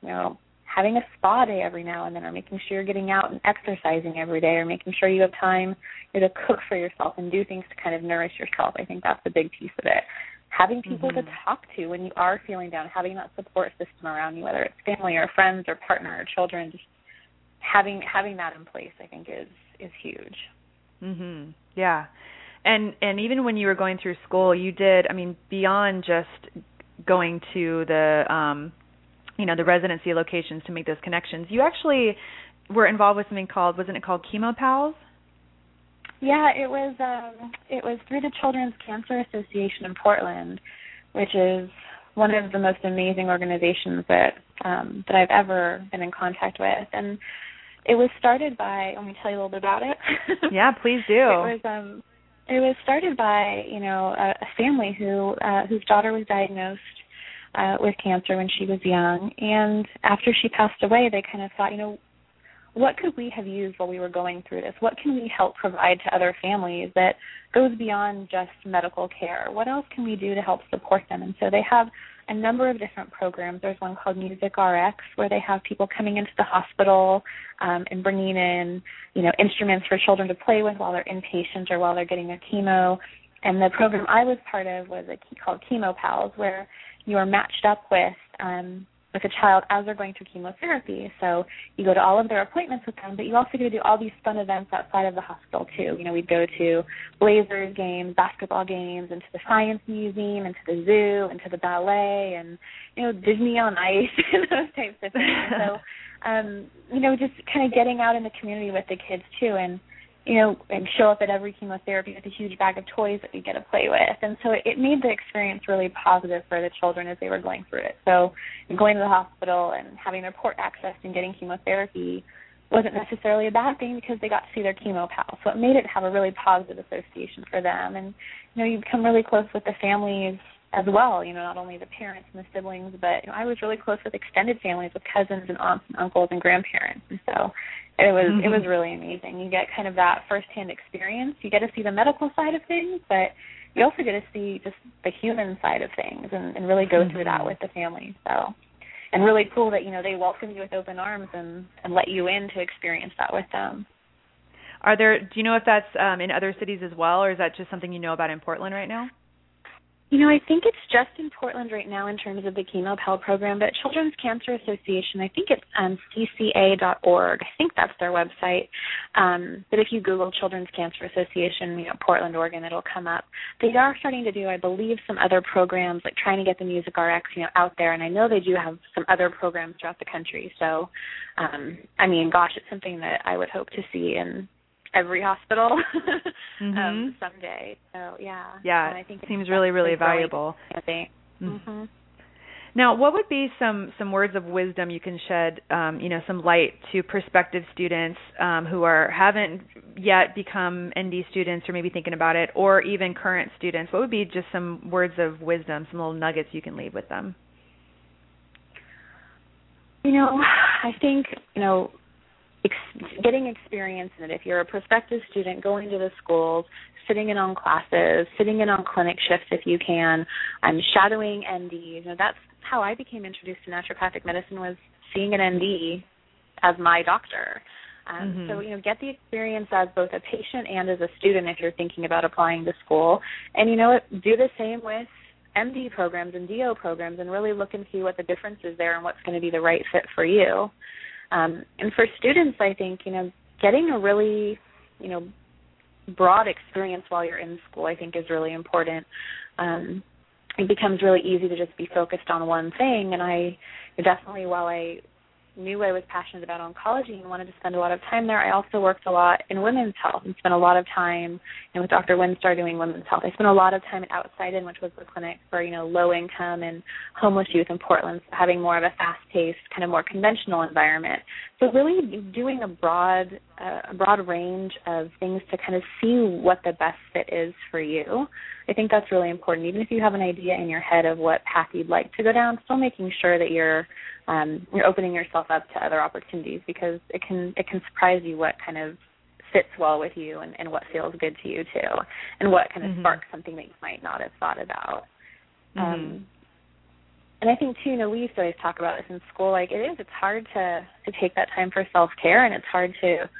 you know having a spa day every now and then or making sure you're getting out and exercising every day or making sure you have time you know, to cook for yourself and do things to kind of nourish yourself. I think that's a big piece of it. Having people mm-hmm. to talk to when you are feeling down, having that support system around you, whether it's family or friends or partner or children, just having having that in place I think is is huge. Mhm. Yeah. And and even when you were going through school, you did I mean beyond just going to the um you know the residency locations to make those connections. You actually were involved with something called wasn't it called Chemo Pals? Yeah, it was um it was through the Children's Cancer Association in Portland, which is one of the most amazing organizations that um that I've ever been in contact with and it was started by let me tell you a little bit about it. [LAUGHS] yeah, please do. It was um it was started by you know a, a family who uh, whose daughter was diagnosed uh, with cancer when she was young, and after she passed away, they kind of thought, you know, what could we have used while we were going through this? What can we help provide to other families that goes beyond just medical care? What else can we do to help support them? And so they have a number of different programs. There's one called Music RX where they have people coming into the hospital um, and bringing in, you know, instruments for children to play with while they're inpatient or while they're getting their chemo. And the program I was part of was a called Chemo Pals, where you are matched up with um, with a child as they're going through chemotherapy. So you go to all of their appointments with them, but you also get to do all these fun events outside of the hospital too. You know, we'd go to Blazers games, basketball games, into the science museum, into the zoo, into the ballet, and you know Disney on Ice [LAUGHS] and those types of things. so, [LAUGHS] um, you know, just kind of getting out in the community with the kids too, and you know, and show up at every chemotherapy with a huge bag of toys that we get to play with. And so it, made the experience really positive for the children as they were going through it. So going to the hospital and having their port accessed and getting chemotherapy wasn't necessarily a bad thing because they got to see their chemo pal. So it made it have a really positive association for them. And, you know, you become really close with the families as well, you know, not only the parents and the siblings, but you know, I was really close with extended families with cousins and aunts and uncles and grandparents. And so it was mm-hmm. it was really amazing. You get kind of that firsthand experience. You get to see the medical side of things, but you also get to see just the human side of things and, and really go mm-hmm. through that with the family. So and really cool that, you know, they welcome you with open arms and, and let you in to experience that with them. Are there do you know if that's um in other cities as well or is that just something you know about in Portland right now? You know, I think it's just in Portland right now in terms of the chemo Pal program, but Children's Cancer Association, I think it's um, cca.org. I think that's their website. Um, but if you Google Children's Cancer Association, you know, Portland, Oregon, it'll come up. They are starting to do, I believe, some other programs, like trying to get the Music RX, you know, out there. And I know they do have some other programs throughout the country. So, um, I mean, gosh, it's something that I would hope to see in every hospital [LAUGHS] um, mm-hmm. um, someday. So yeah, yeah, and I think it seems really really valuable. Mm-hmm. mm-hmm. Now, what would be some some words of wisdom you can shed, um, you know, some light to prospective students um, who are haven't yet become ND students or maybe thinking about it, or even current students? What would be just some words of wisdom, some little nuggets you can leave with them? You know, I think you know ex- getting experience in it. If you're a prospective student going to the schools, sitting in on classes, sitting in on clinic shifts if you can, I'm shadowing ND. You know, that's how I became introduced to naturopathic medicine was seeing an ND as my doctor. Um, mm-hmm. So you know, get the experience as both a patient and as a student if you're thinking about applying to school, and you know, do the same with MD programs and DO programs, and really look and see what the difference is there and what's going to be the right fit for you. Um, and for students, I think you know getting a really you know broad experience while you're in school, I think, is really important. Um, it becomes really easy to just be focused on one thing, and I definitely, while I knew I was passionate about oncology and wanted to spend a lot of time there, I also worked a lot in women's health and spent a lot of time and with Dr. Winstar doing women's health. I spent a lot of time at Outside In, which was the clinic for, you know, low income and homeless youth in Portland, so having more of a fast paced, kind of more conventional environment. So really doing a broad uh, a broad range of things to kind of see what the best fit is for you. I think that's really important. Even if you have an idea in your head of what path you'd like to go down, still making sure that you're um, you're opening yourself up to other opportunities because it can it can surprise you what kind of fits well with you and, and what feels good to you too, and what kind of mm-hmm. sparks something that you might not have thought about. Mm-hmm. Um, and I think too, you know, we used to always talk about this in school. Like it is, it's hard to to take that time for self care, and it's hard to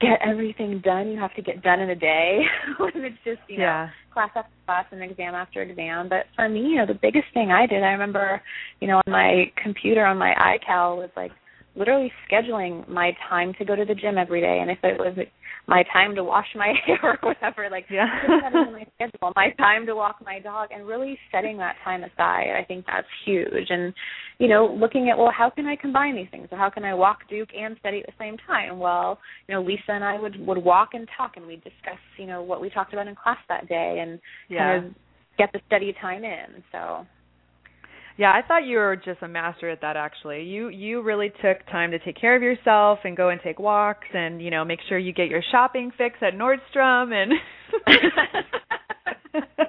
get everything done you have to get done in a day [LAUGHS] when it's just you know yeah. class after class and exam after exam but for me you know the biggest thing i did i remember you know on my computer on my iCal was like literally scheduling my time to go to the gym every day. And if it was my time to wash my [LAUGHS] hair or whatever like yeah. my schedule my time to walk my dog. And really setting that time aside i think that's huge. And you know looking at well how can i combine these things? Or how can i walk duke and study at the same time? Well you know lisa and i would would walk and talk and we'd discuss you know what we talked about in class that day and yeah. kind of get the study time in. So Yeah, I thought you were just a master at that actually. You you really took time to take care of yourself and go and take walks and, you know, make sure you get your shopping fix at Nordstrom and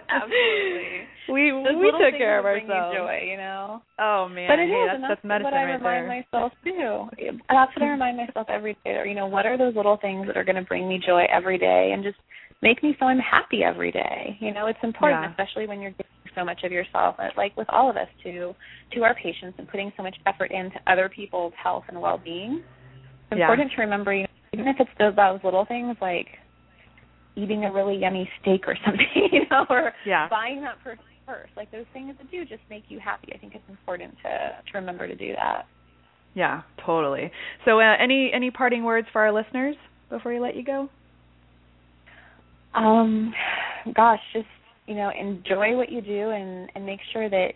Absolutely. [LAUGHS] We Those we took care of ourselves. You joy, you know. Oh man, But it hey, is, that's, that's medicine what I right remind there. myself too. That's what I remind myself every day. You know, what are those little things that are going to bring me joy every day, and just make me feel I'm happy every day. You know, it's important, Yeah. especially when you're so much of yourself, like with all of us, to to our patients and putting so much effort into other people's health and well-being. It's Yeah. important to remember, you know, even if it's those, those little things like eating a really yummy steak or [LAUGHS] something, you know, or Yeah. buying that person first. Like those things that do just make you happy. I think it's important to to remember to do that. Yeah, totally. So, uh, any any parting words for our listeners before we let you go? Um, gosh, just you know, enjoy what you do and and make sure that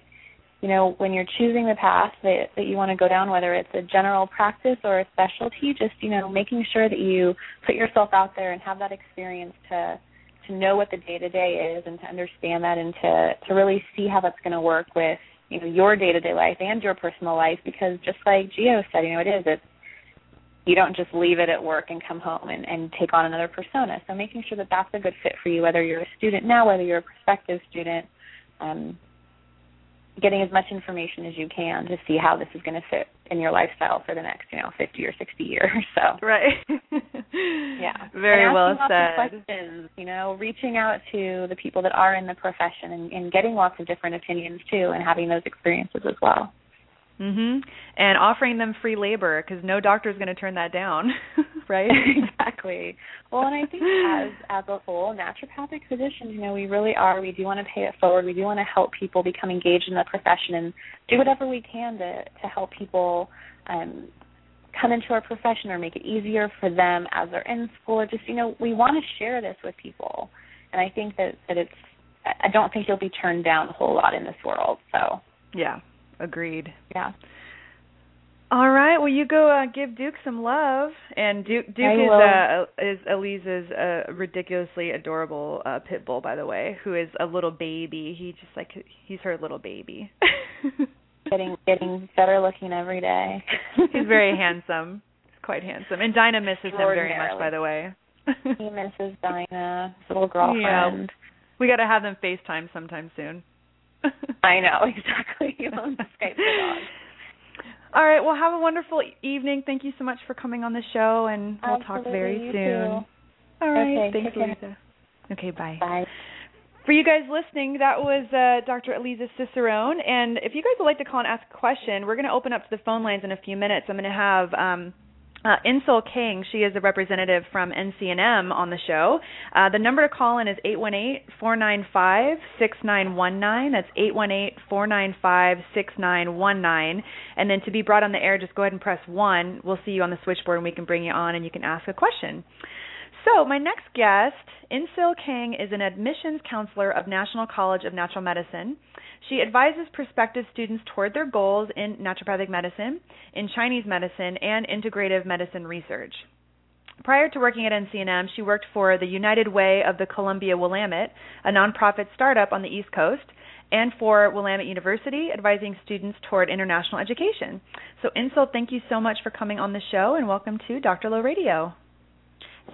you know when you're choosing the path that that you want to go down, whether it's a general practice or a specialty, just you know, making sure that you put yourself out there and have that experience to to know what the day to day is and to understand that and to to really see how that's going to work with you know your day to day life and your personal life because just like Geo said, you know, it is it's you don't just leave it at work and come home and, and take on another persona. So making sure that that's a good fit for you, whether you're a student now, whether you're a prospective student, um, getting as much information as you can to see how this is going to fit in your lifestyle for the next, you know, 50 or 60 years. So [LAUGHS] Right. yeah, [LAUGHS] Very well asking lots of said. questions, you know, reaching out to the people that are in the profession and, and getting lots of different opinions too, and having those experiences as well. Mhm. And offering them free labor because no doctor is going to turn that down, [LAUGHS] right? [LAUGHS] exactly. Well, and I think as [SIGHS] as a whole, naturopathic physicians, you know, we really are. We do want to pay it forward. We do want to help people become engaged in the profession and do whatever we can to to help people um, come into our profession or make it easier for them as they're in school. Or just you know, we want to share this with people, and I think that that it's. I don't think you'll be turned down a whole lot in this world. So yeah. Agreed. yeah. All right. Well, you go uh, give Duke some love, and Duke Duke I is uh, is Elise's uh, ridiculously adorable uh, pit bull, by the way, who is a little baby. He just like he's her little baby. [LAUGHS] [LAUGHS] Getting getting better looking every day. he's very [LAUGHS] handsome. He's quite handsome, and Dinah misses him very much, by the way. he misses Dinah, his little girlfriend. Yeah. we got to have them FaceTime sometime soon. [LAUGHS] I know exactly. [LAUGHS] You own the Skype dog. All right. Well, have a wonderful evening. Thank you so much for coming on the show, and we'll talk very soon. too. All right. Okay, Thanks. Lisa. Okay. Bye. Bye. For you guys listening, that was uh, Dr. Elisa Cicerone. And if you guys would like to call and ask a question, we're going to open up to the phone lines in a few minutes. I'm going to have um, uh, Insil Kang. She is a representative from NCNM on the show. Uh, the number to call in is 818-495-6919. That's 818-495-6919. And then to be brought on the air, just go ahead and press 1. We'll see you on the switchboard and we can bring you on and you can ask a question. So, my next guest, Insil Kang, is an admissions counselor of National College of Natural Medicine. She advises prospective students toward their goals in naturopathic medicine, in Chinese medicine, and integrative medicine research. Prior to working at NCNM, she worked for the United Way of the Columbia Willamette, a nonprofit startup on the East Coast, and for Willamette University, advising students toward international education. So, Insil, thank you so much for coming on the show, and welcome to Dr. Lowe Radio.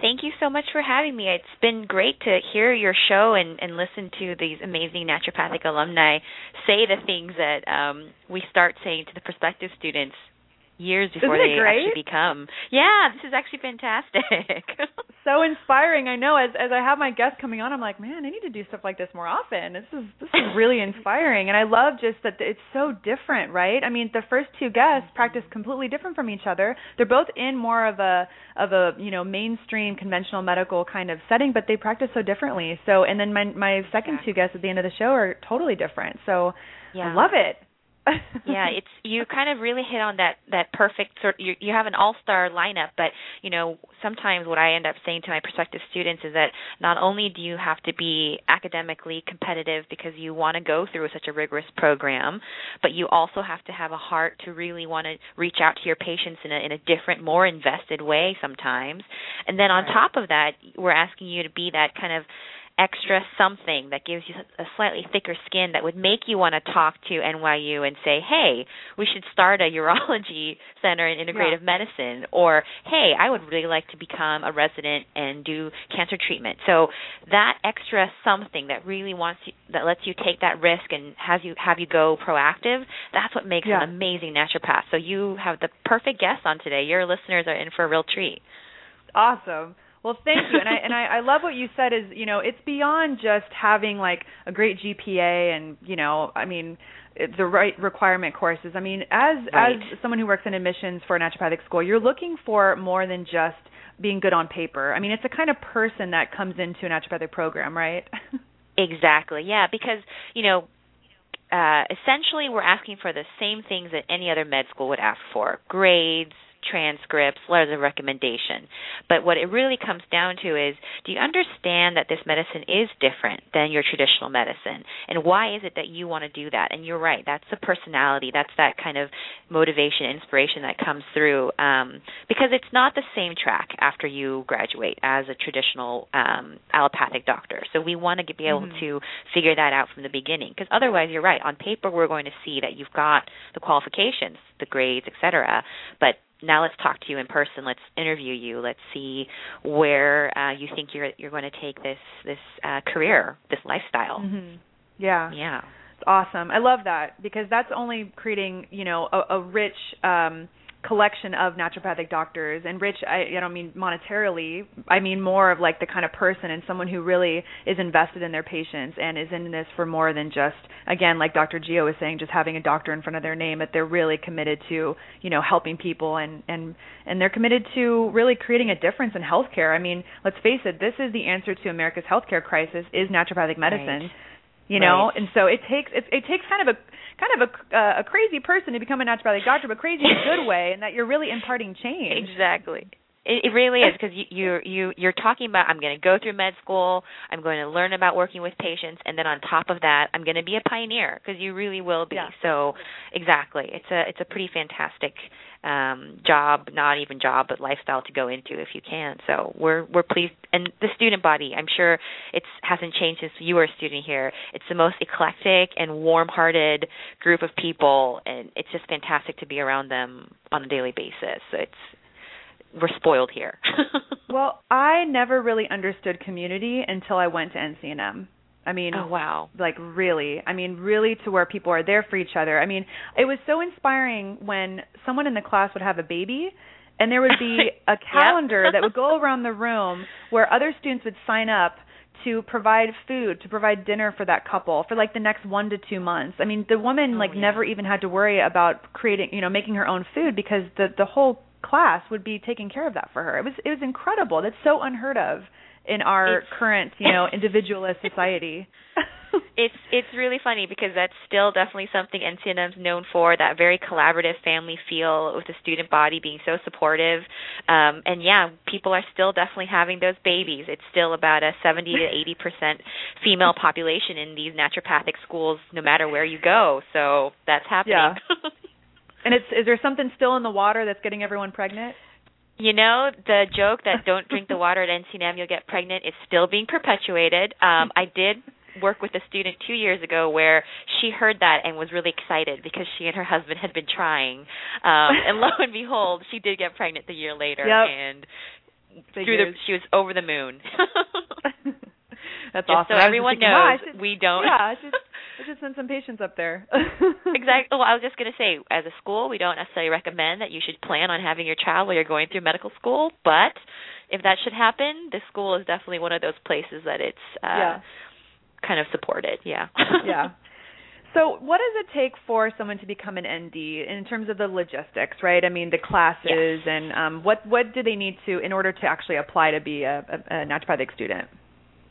Thank you so much for having me. It's been great to hear your show and, and listen to these amazing naturopathic alumni say the things that um, we start saying to the prospective students years before they great? actually become. Yeah, this is actually fantastic. [LAUGHS] so inspiring. I know as as I have my guests coming on, I'm like, man, I need to do stuff like this more often. This is this is really [LAUGHS] inspiring, and I love just that it's so different, right? I mean, the first two guests mm-hmm. practice completely different from each other. They're both in more of a of a you know mainstream conventional medical kind of setting, but they practice so differently. So, and then my my second two guests at the end of the show are totally different. So, yeah. I love it. Yeah, [LAUGHS] it's you kind of really hit on that that perfect sort. You you have an all star lineup, but you know sometimes what I end up saying to my prospective students is that not only do you have to be academically competitive because you want to go through such a rigorous program, but you also have to have a heart to really want to reach out to your patients in a in a different, more invested way sometimes. And then on top of that, we're asking you to be that kind of extra something that gives you a slightly thicker skin that would make you want to talk to NYU and say, "Hey, we should start a urology [LAUGHS] center in integrative yeah. medicine," or "Hey, I would really like to become a resident and do cancer treatment." So that extra something that really wants you, that lets you take that risk and has you have you go proactive. That's what makes yeah. an amazing naturopath. So you have the perfect guest on today. Your listeners are in for a real treat. Awesome. Well, thank you, and I and I, I love what you said. Is you know, it's beyond just having like a great GPA and you know, I mean, the right requirement courses. I mean, as right. as someone who works in admissions for a naturopathic school, you're looking for more than just being good on paper. I mean, it's the kind of person that comes into a naturopathic program, right? [LAUGHS] exactly. Yeah, because you know, uh, essentially we're asking for the same things that any other med school would ask for: grades, transcripts, letters of recommendation. But what it really comes down to is do you understand that this medicine is different than your traditional medicine? And why is it that you want to do that? And you're right, that's the personality, that's that kind of motivation, inspiration that comes through. Um, because it's not the same track after you graduate as a traditional um, allopathic doctor. So we want to be able mm-hmm. to figure that out from the beginning. Because otherwise, you're right, on paper, we're going to see that you've got the qualifications, the grades, etc. But now let's talk to you in person. Let's interview you. Let's see where uh, you think you're you're going to take this this uh, career, this lifestyle. Mm-hmm. Yeah. Yeah. It's awesome. I love that because that's only creating, you know, a, a rich um collection of naturopathic doctors. And rich I, I don't mean monetarily i mean more of like the kind of person and someone who really is invested in their patients and is in this for more than just again like dr geo was saying just having a doctor in front of their name but they're really committed to you know helping people and and and they're committed to really creating a difference in healthcare. I mean let's face it this is the answer to america's healthcare crisis is naturopathic medicine. Right. You know right. and so it takes it, it takes kind of a kind of a uh, a crazy person to become a naturopathic doctor, but crazy in a good [LAUGHS] way, and that you're really imparting change. Exactly. It, it really is because you you you you're talking about I'm going to go through med school, I'm going to learn about working with patients, and then on top of that, I'm going to be a pioneer because you really will be. Yeah. So exactly, it's a it's a pretty fantastic um job, not even job, but lifestyle to go into if you can. So we're we're pleased, and the student body, I'm sure it hasn't changed since you were a student here. It's the most eclectic and warm-hearted group of people, and it's just fantastic to be around them on a daily basis. So it's we're spoiled here. [LAUGHS] well, I never really understood community until I went to NCNM. I mean, oh wow, like really. I mean, really to where people are there for each other. I mean, it was so inspiring when someone in the class would have a baby and there would be [LAUGHS] a calendar that would go around the room where other students would sign up to provide food, to provide dinner for that couple for like the next 1 to 2 months. I mean, the woman oh, like yeah. never even had to worry about creating, you know, making her own food because the the whole class would be taking care of that for her. It was it was incredible. That's so unheard of in our it's, current, you know, individualist society. [LAUGHS] it's it's really funny because that's still definitely something NCNM's known for that very collaborative family feel with the student body being so supportive. Um, and yeah, people are still definitely having those babies. It's still about a 70 to 80 percent female population in these naturopathic schools, no matter where you go. So that's happening. Yeah. [LAUGHS] and it's is there something still in the water that's getting everyone pregnant? You know, the joke that don't drink the [LAUGHS] water at NCNM, you'll get pregnant is still being perpetuated. Um, I did work with a student two years ago where she heard that and was really excited because she and her husband had been trying. Um, and lo and behold, she did get pregnant the year later. Yep. And through the, she was over the moon. [LAUGHS] That's just awesome. So everyone thinking, knows should, we don't. Yeah, I should, [LAUGHS] I should send some patients up there. [LAUGHS] exactly. Well, I was just going to say, as a school, we don't necessarily recommend that you should plan on having your child while you're going through medical school, but if that should happen, this school is definitely one of those places that it's uh, yeah. kind of supported. Yeah. [LAUGHS] yeah. So, what does it take for someone to become an ND in terms of the logistics, right? I mean, the classes yes. and um, what what do they need to in order to actually apply to be a, a, a naturopathic student?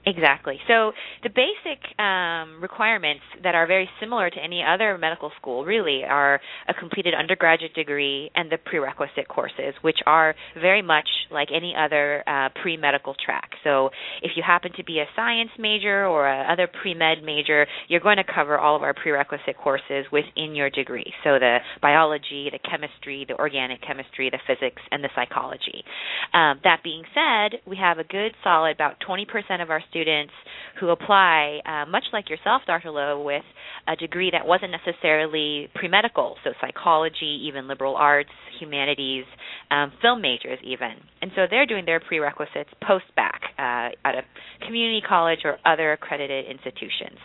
Exactly. So the basic um, requirements that are very similar to any other medical school really are a completed undergraduate degree and the prerequisite courses, which are very much like any other uh, pre-medical track. So if you happen to be a science major or a other pre-med major, you're going to cover all of our prerequisite courses within your degree. So the biology, the chemistry, the organic chemistry, the physics, and the psychology. Um, that being said, we have a good solid about 20% of our students students who apply, uh, much like yourself, Dr. Lowe, with a degree that wasn't necessarily pre medical, so psychology, even liberal arts, humanities, um, film majors, even. And so they're doing their prerequisites post bac uh, at a community college or other accredited institutions.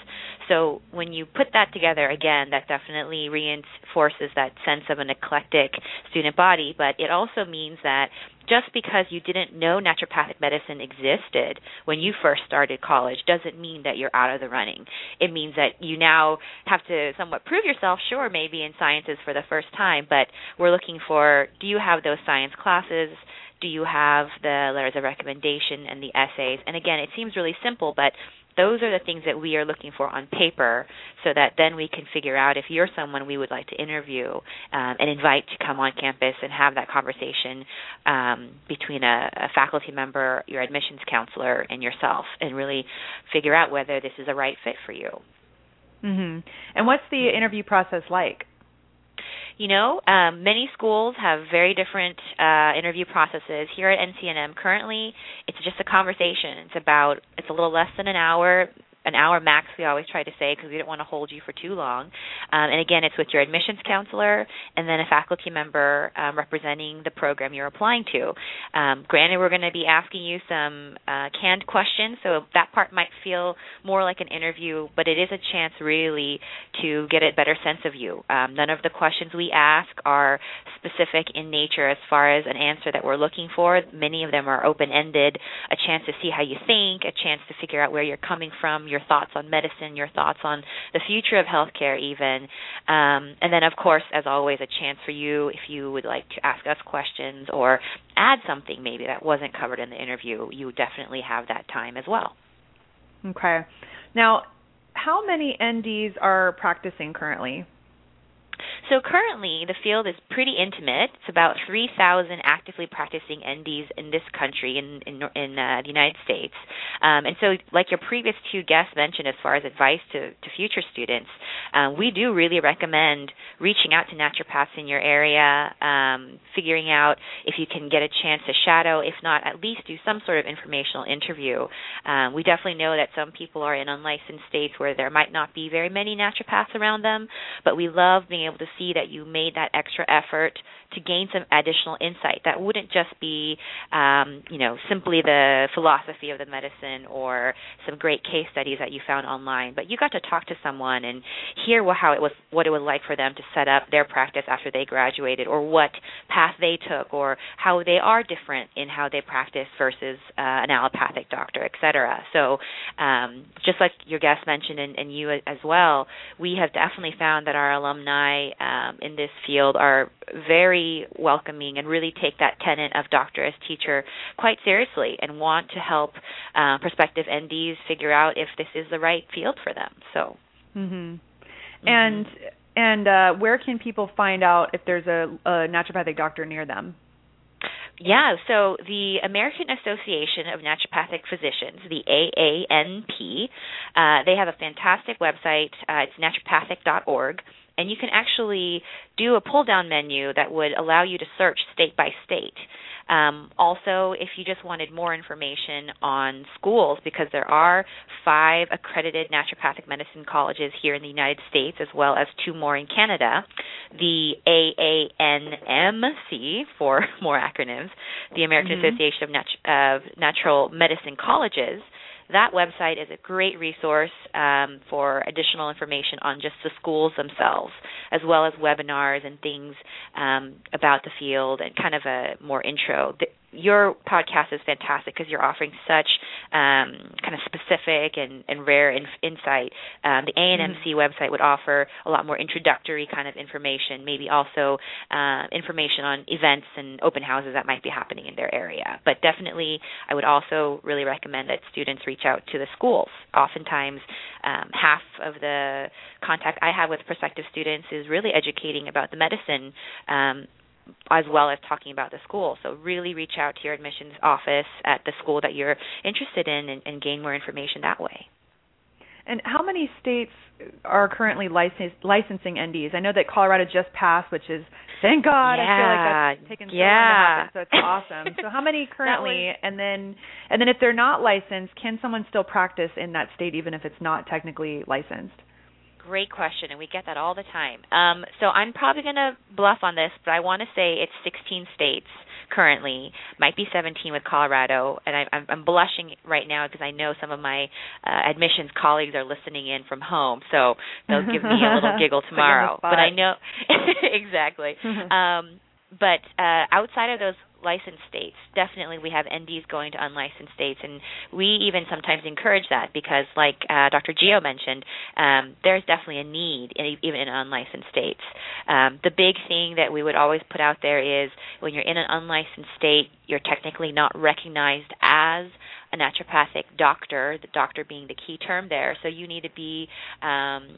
So when you put that together, again, that definitely reinforces that sense of an eclectic student body, but it also means that just because you didn't know naturopathic medicine existed when you first started college doesn't mean that you're out of the running. It means that you now have to somewhat prove yourself, sure, maybe in sciences for the first time, but we're looking for do you have those science classes? Do you have the letters of recommendation and the essays? And again, it seems really simple, but those are the things that we are looking for on paper so that then we can figure out if you're someone we would like to interview um, and invite to come on campus and have that conversation um, between a, a, faculty member, your admissions counselor, and yourself, and really figure out whether this is a right fit for you. Mm-hmm. And what's the interview process like? You know, um, many schools have very different uh, interview processes. Here at NCNM, currently, it's just a conversation. It's about it's a little less than an hour, an hour max we always try to say because we don't want to hold you for too long. Um, and again it's with your admissions counselor and then a faculty member um, representing the program you're applying to. Um, granted we're going to be asking you some uh, canned questions so that part might feel more like an interview but it is a chance really to get a better sense of you. Um, none of the questions we ask are specific in nature as far as an answer that we're looking for. Many of them are open ended a chance to see how you think a chance to figure out where you're coming from your thoughts on medicine, your thoughts on the future of healthcare, even. Um, and then, of course, as always, a chance for you if you would like to ask us questions or add something maybe that wasn't covered in the interview, you definitely have that time as well. Okay. Now, how many NDs are practicing currently? So currently, the field is pretty intimate. It's about 3,000 actively practicing NDs in this country, in in, in uh, the United States. Um, and so, like your previous two guests mentioned, as far as advice to, to future students, um, we do really recommend reaching out to naturopaths in your area, um, figuring out if you can get a chance to shadow, if not, at least do some sort of informational interview. Um, we definitely know that some people are in unlicensed states where there might not be very many naturopaths around them, but we love being able to see that you made that extra effort to gain some additional insight that wouldn't just be um, you know simply the philosophy of the medicine or some great case studies that you found online but you got to talk to someone and hear what, how it was what it was like for them to set up their practice after they graduated or what path they took or how they are different in how they practice versus uh, an allopathic doctor et cetera. So um, just like your guest mentioned and, and you as well we have definitely found that our alumni um, in this field are very welcoming and really take that tenet of doctor as teacher quite seriously and want to help uh, prospective NDs figure out if this is the right field for them. So, mm-hmm. Mm-hmm. and and uh, where can people find out if there's a, a naturopathic doctor near them? Yeah, so the American Association of Naturopathic Physicians, the AANP, uh, they have a fantastic website. Uh, it's naturopathic.org and you can actually do a pull down menu that would allow you to search state by state. Um, also, if you just wanted more information on schools, because there are five accredited naturopathic medicine colleges here in the United States, as well as two more in Canada, the AANMC, for [LAUGHS] more acronyms, the American mm-hmm. Association of, Nat- of Natural Medicine Colleges, that website is a great resource um, for additional information on just the schools themselves, as well as webinars and things um, about the field and kind of a more intro your podcast is fantastic because you're offering such um, kind of specific and, and rare in, insight. Um, the ANMC mm-hmm. website would offer a lot more introductory kind of information, maybe also uh, information on events and open houses that might be happening in their area. But definitely, I would also really recommend that students reach out to the schools. Oftentimes, um, half of the contact I have with prospective students is really educating about the medicine um, as well as talking about the school. So really reach out to your admissions office at the school that you're interested in and, and gain more information that way. And how many states are currently license, licensing NDs? I know that Colorado just passed, which is thank God. Yeah. I feel like that's taken so yeah. long to happen, so it's awesome. so how many [LAUGHS] currently? was... And then and then if they're not licensed, can someone still practice in that state even if it's not technically licensed? Great question, and we get that all the time. Um, so I'm probably going to bluff on this, but I want to say it's 16 states currently, might be 17 with Colorado, and I, I'm, I'm blushing right now because I know some of my uh, admissions colleagues are listening in from home, so they'll give me a little [LAUGHS] giggle tomorrow. but I know [LAUGHS] exactly. [LAUGHS] um, but uh, outside of those licensed states. Definitely, we have NDs going to unlicensed states, and we even sometimes encourage that because, like uh, Dr. Geo mentioned, um, there's definitely a need in, even in unlicensed states. Um, the big thing that we would always put out there is when you're in an unlicensed state, you're technically not recognized as a naturopathic doctor, the doctor being the key term there. So you need to be um,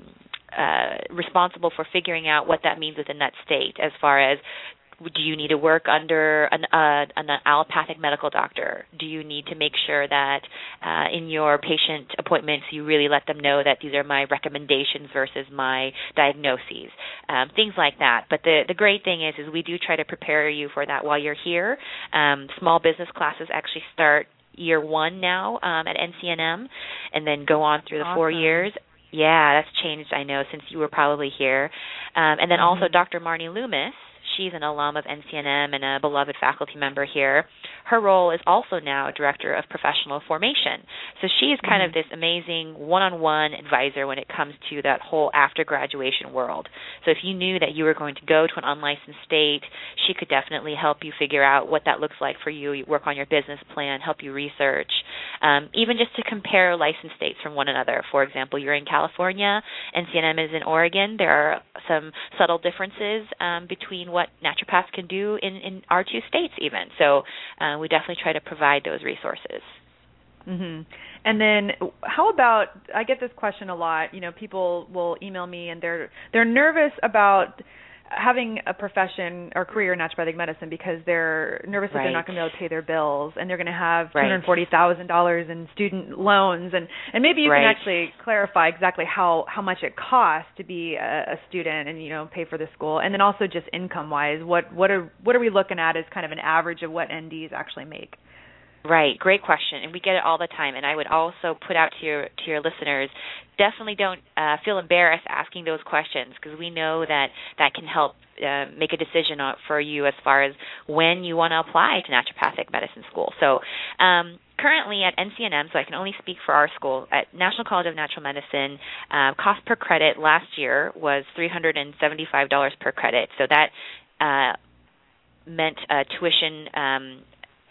uh, responsible for figuring out what that means within that state as far as do you need to work under an, uh, an allopathic medical doctor? Do you need to make sure that uh, in your patient appointments you really let them know that these are my recommendations versus my diagnoses? Um, things like that. But the the great thing is is we do try to prepare you for that while you're here. Um, small business classes actually start year one now um, at NCNM, and then go on through the awesome. four years. Yeah, that's changed. I know since you were probably here, um, and then mm-hmm. also Dr. Marnie Loomis She's an alum of NCNM and a beloved faculty member here. Her role is also now Director of Professional Formation. So she is kind mm-hmm. of this amazing one on one advisor when it comes to that whole after graduation world. So if you knew that you were going to go to an unlicensed state, she could definitely help you figure out what that looks like for you, you work on your business plan, help you research, um, even just to compare licensed states from one another. For example, you're in California, NCNM is in Oregon. There are some subtle differences um, between what naturopaths can do in, in our two states, even. So uh, we definitely try to provide those resources. hmm And then, how about? I get this question a lot. You know, people will email me and they're they're nervous about having a profession or career in naturopathic medicine because they're nervous that they're not going to be able to pay their bills and they're going to have two right. hundred forty thousand dollars in student loans and and maybe you right. can actually clarify exactly how how much it costs to be a, a student and you know pay for the school and then also just income wise what what are what are we looking at as kind of an average of what NDs actually make. Right, great question, and we get it all the time. And I would also put out to your to your listeners, definitely don't uh, feel embarrassed asking those questions because we know that that can help uh, make a decision for you as far as when you want to apply to naturopathic medicine school. So. Um, currently at NCNM, so I can only speak for our school, at National College of Natural Medicine, uh, cost per credit last year was $375 per credit. So that uh, meant uh, tuition um,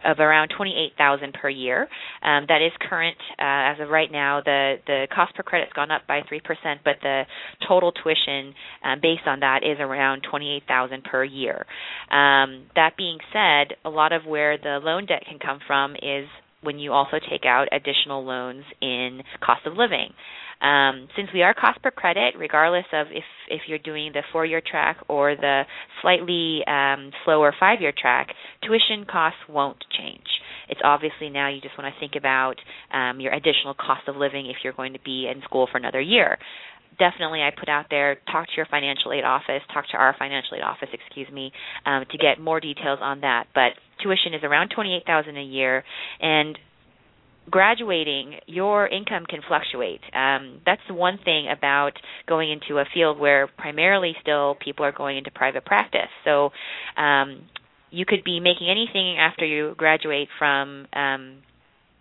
of around 28,000 per year. Um, that is current uh, as of right now. The the cost per credit's gone up by three percent, but the total tuition uh, based on that is around 28,000 per year. Um, that being said, a lot of where the loan debt can come from is when you also take out additional loans in cost of living. Um, since we are cost per credit, regardless of if if you're doing the four-year track or the slightly um, slower five-year track, tuition costs won't change. It's obviously now you just want to think about um, your additional cost of living if you're going to be in school for another year definitely I put out there talk to your financial aid office, talk to our financial aid office, excuse me, um, to get more details on that. But tuition is around twenty eight thousand a year, and graduating, your income can fluctuate. Um, that's one thing about going into a field where primarily still people are going into private practice. So um, you could be making anything after you graduate from um,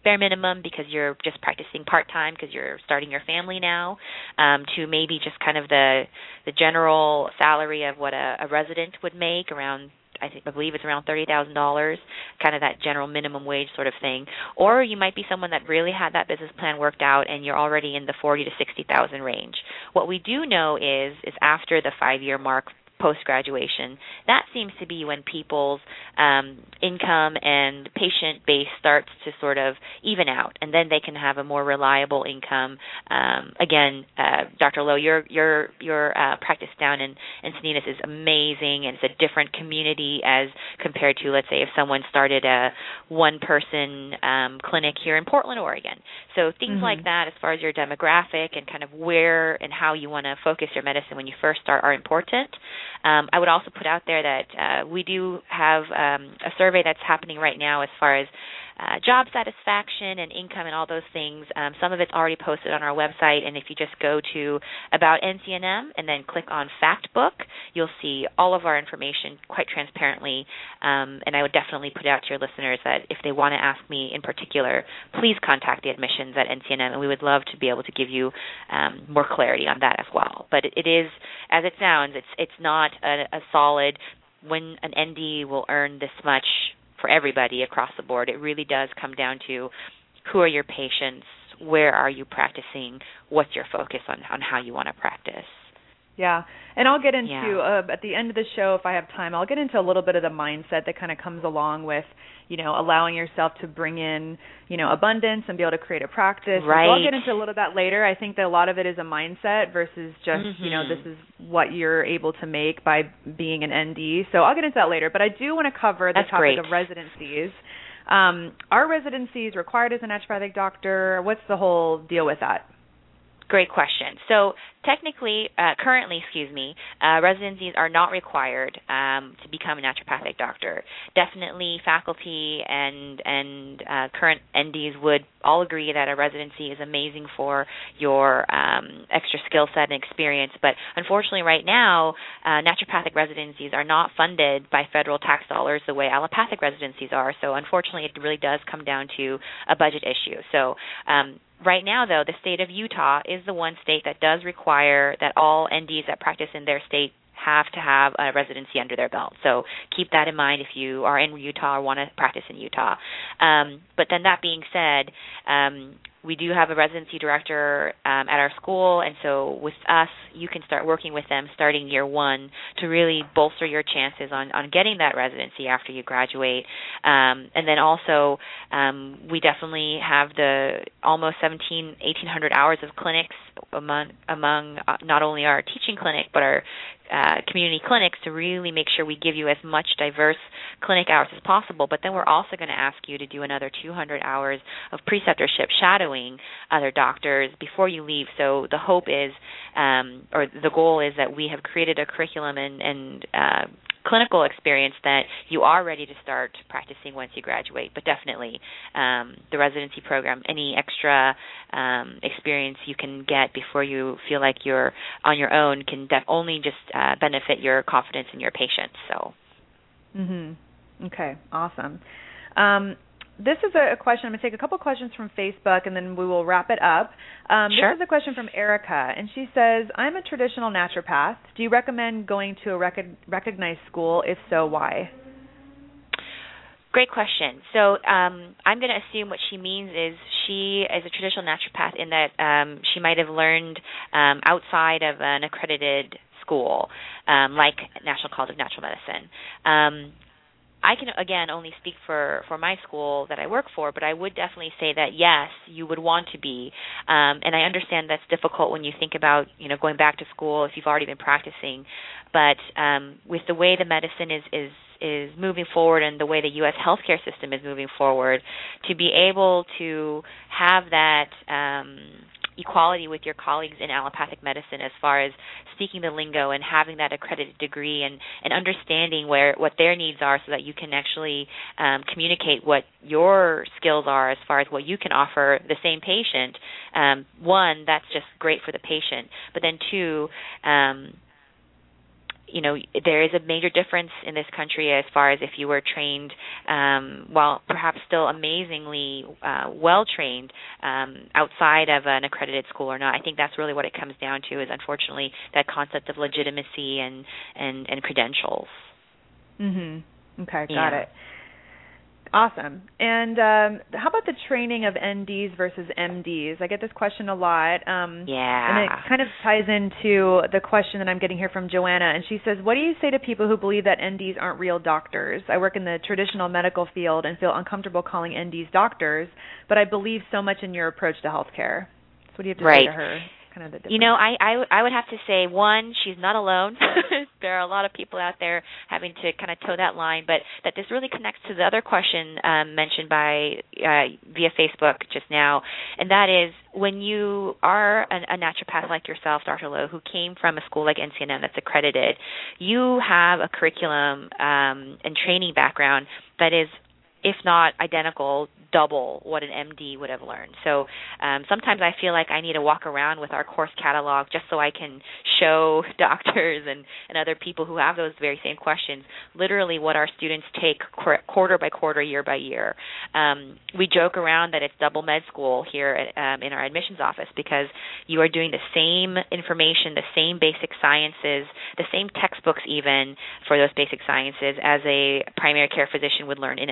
bare minimum because you're just practicing part time because you're starting your family now, um, to maybe just kind of the the general salary of what a, a resident would make around I I believe it's around thirty thousand dollars, kind of that general minimum wage sort of thing. Or you might be someone that really had that business plan worked out and you're already in the forty to sixty thousand range. What we do know is is after the five year mark post graduation, that seems to be when people's um, income and patient base starts to sort of even out, and then they can have a more reliable income. Um, again, uh, Dr. Lowe, your your your uh, practice down in Encinitas is amazing, and it's a different community as compared to, let's say, if someone started a one-person um, clinic here in Portland, Oregon. So things mm-hmm. like that, as far as your demographic and kind of where and how you want to focus your medicine when you first start, are important. Um, I would also put out there that uh, we do have um, a survey that's happening right now as far as uh, job satisfaction and income and all those things. Um, some of it's already posted on our website, and if you just go to About NCNM and then click on Fact Book, you'll see all of our information quite transparently. Um, and I would definitely put out to your listeners that if they want to ask me in particular, please contact the admissions at NCNM, and we would love to be able to give you um, more clarity on that as well. But it is, as it sounds, it's it's not a, a solid when an ND will earn this much for everybody across the board. It really does come down to who are your patients, where are you practicing, what's your focus on on how you want to practice. Yeah, and I'll get into yeah. uh, at the end of the show if I have time. I'll get into a little bit of the mindset that kind of comes along with, you know, allowing yourself to bring in, you know, abundance and be able to create a practice. Right. So I'll get into a little bit later. I think that a lot of it is a mindset versus just, mm-hmm. you know, this is what you're able to make by being an ND. So I'll get into that later. But I do want to cover the That's topic great. of residencies. Um, are residencies required as a naturopathic doctor? What's the whole deal with that? Great question. So technically, uh, currently, excuse me, uh, residencies are not required um, to become a naturopathic doctor. Definitely, faculty and and uh, current NDs would all agree that a residency is amazing for your um, extra skill set and experience. But unfortunately, right now, uh, naturopathic residencies are not funded by federal tax dollars the way allopathic residencies are. So unfortunately, it really does come down to a budget issue. So um, Right now, though, the state of Utah is the one state that does require that all NDs that practice in their state have to have a residency under their belt. So keep that in mind if you are in Utah or want to practice in Utah. Um, but then that being said, um, we do have a residency director um, at our school, and so with us, you can start working with them starting year one to really bolster your chances on on getting that residency after you graduate. Um, and then also, um, we definitely have the almost 17, 1800 hours of clinics among among uh, not only our teaching clinic but our uh, community clinics to really make sure we give you as much diverse clinic hours as possible. But then we're also going to ask you to do another 200 hours of preceptorship shadowing other doctors before you leave. So the hope is, um, or the goal is that we have created a curriculum and, and uh, clinical experience that you are ready to start practicing once you graduate. But definitely, um, the residency program, any extra um, experience you can get before you feel like you're on your own, can def- only just uh, benefit your confidence in your patients. So. Mhm. Okay. Awesome. Um, this is a, question. I'm going to take a couple questions from Facebook and then we will wrap it up. Um, sure. This is a question from Erica, and she says, I'm a traditional naturopath. Do you recommend going to a rec- recognized school? If so, why? Great question. So um, I'm going to assume what she means is she is a traditional naturopath in that um, she might have learned um, outside of an accredited school, um, like National College of Natural Medicine. Um, I can again only speak for for my school that I work for, but I would definitely say that yes, you would want to be. Um, and I understand that's difficult when you think about you know going back to school if you've already been practicing. But um, with the way the medicine is is is moving forward and the way the U.S. healthcare system is moving forward, to be able to have that. Um, equality with your colleagues in allopathic medicine as far as speaking the lingo and having that accredited degree and, and understanding where what their needs are so that you can actually um, communicate what your skills are as far as what you can offer the same patient. Um, one, that's just great for the patient, but then two, um, you know there is a major difference in this country as far as if you were trained um, while perhaps still amazingly uh, well trained um, outside of an accredited school or not. I think that's really what it comes down to is unfortunately that concept of legitimacy and and, and credentials. Mhm. Okay, got yeah. it. Awesome. And um, how about the training of NDs versus MDs? I get this question a lot. Um, yeah. And it kind of ties into the question that I'm getting here from Joanna. And she says, What do you say to people who believe that NDs aren't real doctors? I work in the traditional medical field and feel uncomfortable calling NDs doctors, but I believe so much in your approach to healthcare. So, what do you have to right. say to her? Kind of the difference? You know, I I, I would have to say one, she's not alone. [LAUGHS] there are a lot of people out there having to kind of toe that line, but that this really connects to the other question um, mentioned by uh, via Facebook just now, and that is when you are a, a naturopath like yourself, Dr. Lowe, who came from a school like NCNM that's accredited, you have a curriculum um, and training background that is if not identical, double what an MD would have learned. So um, sometimes I feel like I need to walk around with our course catalog just so I can show [LAUGHS] doctors and, and other people who have those very same questions literally what our students take quarter by quarter, year by year. Um, we joke around that it's double med school here at, um, in our admissions office because you are doing the same information, the same basic sciences, the same textbooks even for those basic sciences as a primary care physician would learn in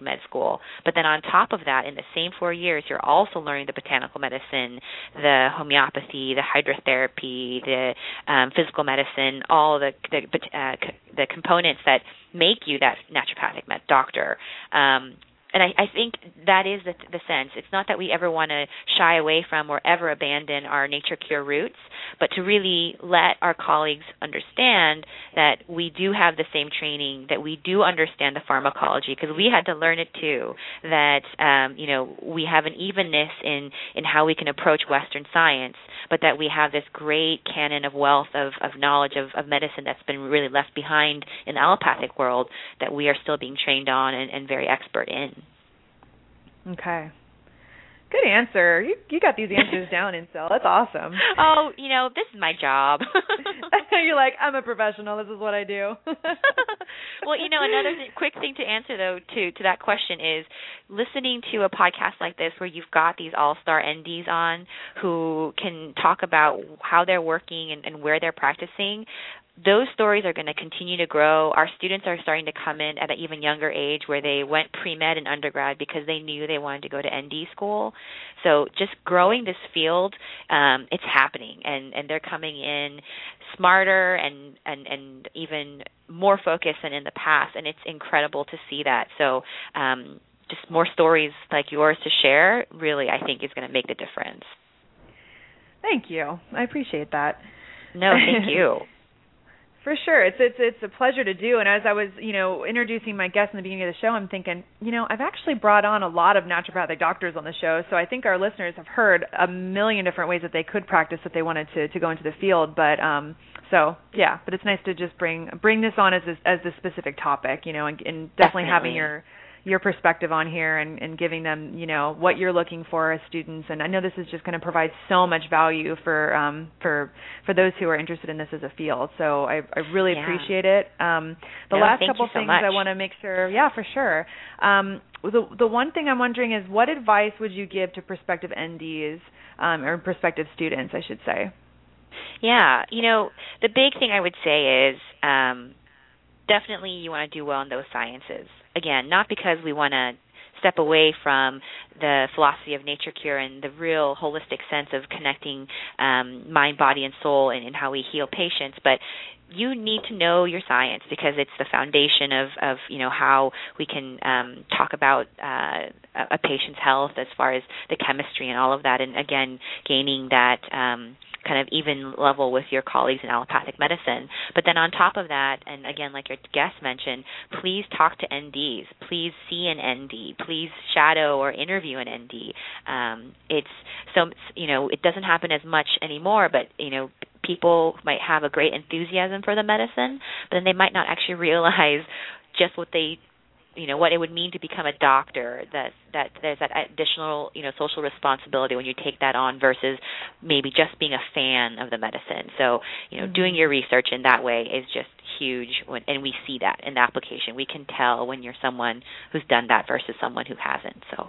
med school. But then on top top of that, in the same four years, you're also learning the botanical medicine, the homeopathy, the hydrotherapy, the um, physical medicine, all the the, uh, the components that make you that naturopathic med doctor. Um, and I, I think that is the, the sense. It's not that we ever want to shy away from or ever abandon our nature cure roots, but to really let our colleagues understand that we do have the same training, that we do understand the pharmacology, because we had to learn it too. That um, you know we have an evenness in in how we can approach Western science, but that we have this great canon of wealth of of knowledge of, of medicine that's been really left behind in the allopathic world that we are still being trained on and, and very expert in. Okay. Good answer. You you got these answers [LAUGHS] down, Insil. That's awesome. Oh, you know, this is my job. [LAUGHS] You're like, I'm a professional. This is what I do. [LAUGHS] well, you know, another th- quick thing to answer though to to that question is listening to a podcast like this where you've got these all-star NDs on who can talk about how they're working and, and where they're practicing those stories are going to continue to grow. Our students are starting to come in at an even younger age where they went pre med and undergrad because they knew they wanted to go to ND school. So just growing this field, um, it's happening, and and they're coming in smarter and and and even more focused than in the past, and it's incredible to see that. So. Um, just more stories like yours to share really I think is going to make the difference. Thank you. I appreciate that. No, thank [LAUGHS] you. For sure, it's it's it's a pleasure to do. And as I was, you know, introducing my guests in the beginning of the show, I'm thinking, you know, I've actually brought on a lot of naturopathic doctors on the show, so I think our listeners have heard a million different ways that they could practice if they wanted to to go into the field. But um, so yeah, but it's nice to just bring bring this on as a, as a specific topic, you know, and, and definitely, definitely having your your perspective on here and, and giving them, you know, what you're looking for as students. And I know this is just going to provide so much value for um, for for those who are interested in this as a field. So I, I really yeah. appreciate it. Um, the no, last couple so things much. I want to make sure, yeah, for sure. Um, the the one thing I'm wondering is what advice would you give to prospective NDs um, or prospective students, I should say. Yeah, you know, the big thing I would say is um, definitely you want to do well in those sciences. Again, not because we want to step away from the philosophy of nature cure and the real holistic sense of connecting um, mind, body, and soul and, and how we heal patients, but you need to know your science because it's the foundation of, of you know how we can um, talk about uh, a patient's health as far as the chemistry and all of that, and again gaining that um, kind of even level with your colleagues in allopathic medicine. But then on top of that, and again, like your guest mentioned, please talk to NDs. Please see an ND. Please shadow or interview an ND. Um, it's so you know it doesn't happen as much anymore, but you know people might have a great enthusiasm for the medicine, but then they might not actually [LAUGHS] realize just what they you know what it would mean to become a doctor that that there's that additional you know social responsibility when you take that on versus maybe just being a fan of the medicine so you know mm-hmm. doing your research in that way is just huge when, and we see that in the application we can tell when you're someone who's done that versus someone who hasn't so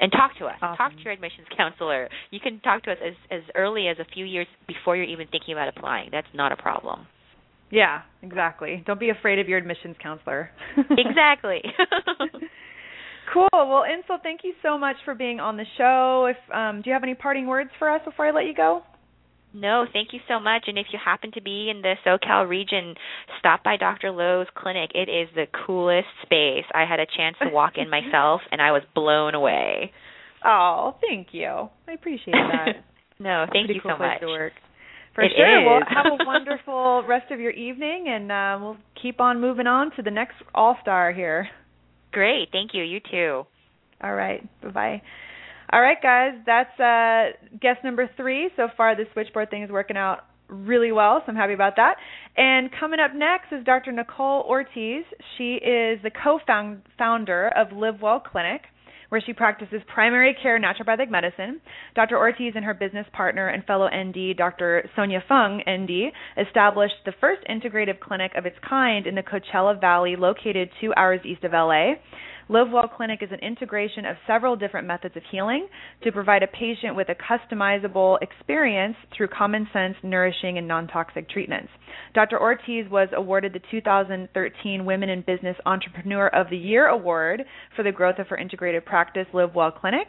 and talk to us. Awesome. Talk to your admissions counselor. You can talk to us as as early as a few years before you're even thinking about applying. That's not a problem. Yeah, exactly. Don't be afraid of your admissions counselor. [LAUGHS] exactly. [LAUGHS] Cool. Well, Insil, thank you so much for being on the show. If um, do you have any parting words for us before I let you go? No, thank you so much. And if you happen to be in the SoCal region, stop by Dr. Lowe's clinic. It is the coolest space. I had a chance to walk in myself, and I was blown away. [LAUGHS] Oh, thank you. I appreciate that. no, thank you cool so much. For it sure. Is. Well, have a [LAUGHS] wonderful rest of your evening, and uh, we'll keep on moving on to the next All Star here. Great. Thank you. You too. All right. Bye bye. All right, guys. That's uh, guest number three. So far, the switchboard thing is working out really well, so I'm happy about that. And coming up next is Dr. Nicole Ortiz. She is the co-founder of Live Well Clinic where she practices primary care naturopathic medicine. Dr. Ortiz and her business partner and fellow ND, Dr. Sonia Fung, ND, established the first integrative clinic of its kind in the Coachella Valley, located two hours east of LA. Live Well Clinic is an integration of several different methods of healing to provide a patient with a customizable experience through common sense, nourishing, and non toxic treatments. Dr. Ortiz was awarded the 2013 Women in Business Entrepreneur of the Year Award for the growth of her integrated practice, Live Well Clinic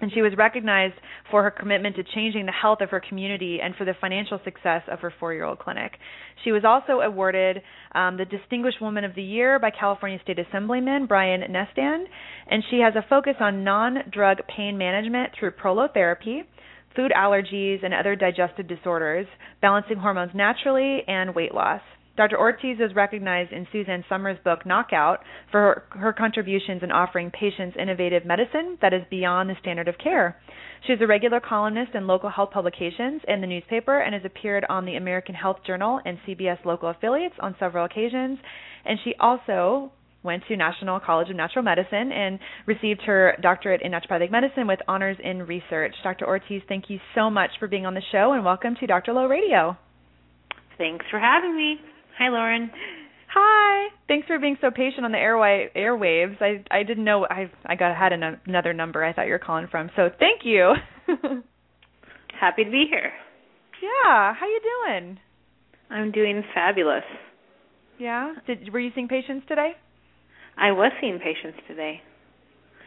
and she was recognized for her commitment to changing the health of her community and for the financial success of her four year old clinic. She was also awarded um, the Distinguished Woman of the Year by California State Assemblyman Brian Nestande, and she has a focus on non drug pain management through prolotherapy. Food allergies and other digestive disorders, balancing hormones naturally, and weight loss. Dr. Ortiz is recognized in Suzanne Somers' book Knockout for her, her, contributions in offering patients innovative medicine that is beyond the standard of care. She is a regular columnist in local health publications and the newspaper and has appeared on the American Health Journal and CBS local affiliates on several occasions. And she also went to National College of Natural Medicine and received her doctorate in naturopathic medicine with honors in research. Dr. Ortiz, thank you so much for being on the show and welcome to Dr. Lowe Radio. Thanks for having me. Hi, Lauren. Hi. Thanks for being so patient on the airway airwaves. I I didn't know I I got had an, another number I thought you were calling from. So thank you. [LAUGHS] Happy to be here. Yeah. How you doing? I'm doing fabulous. Yeah. Did were you seeing patients today? I was seeing patients today.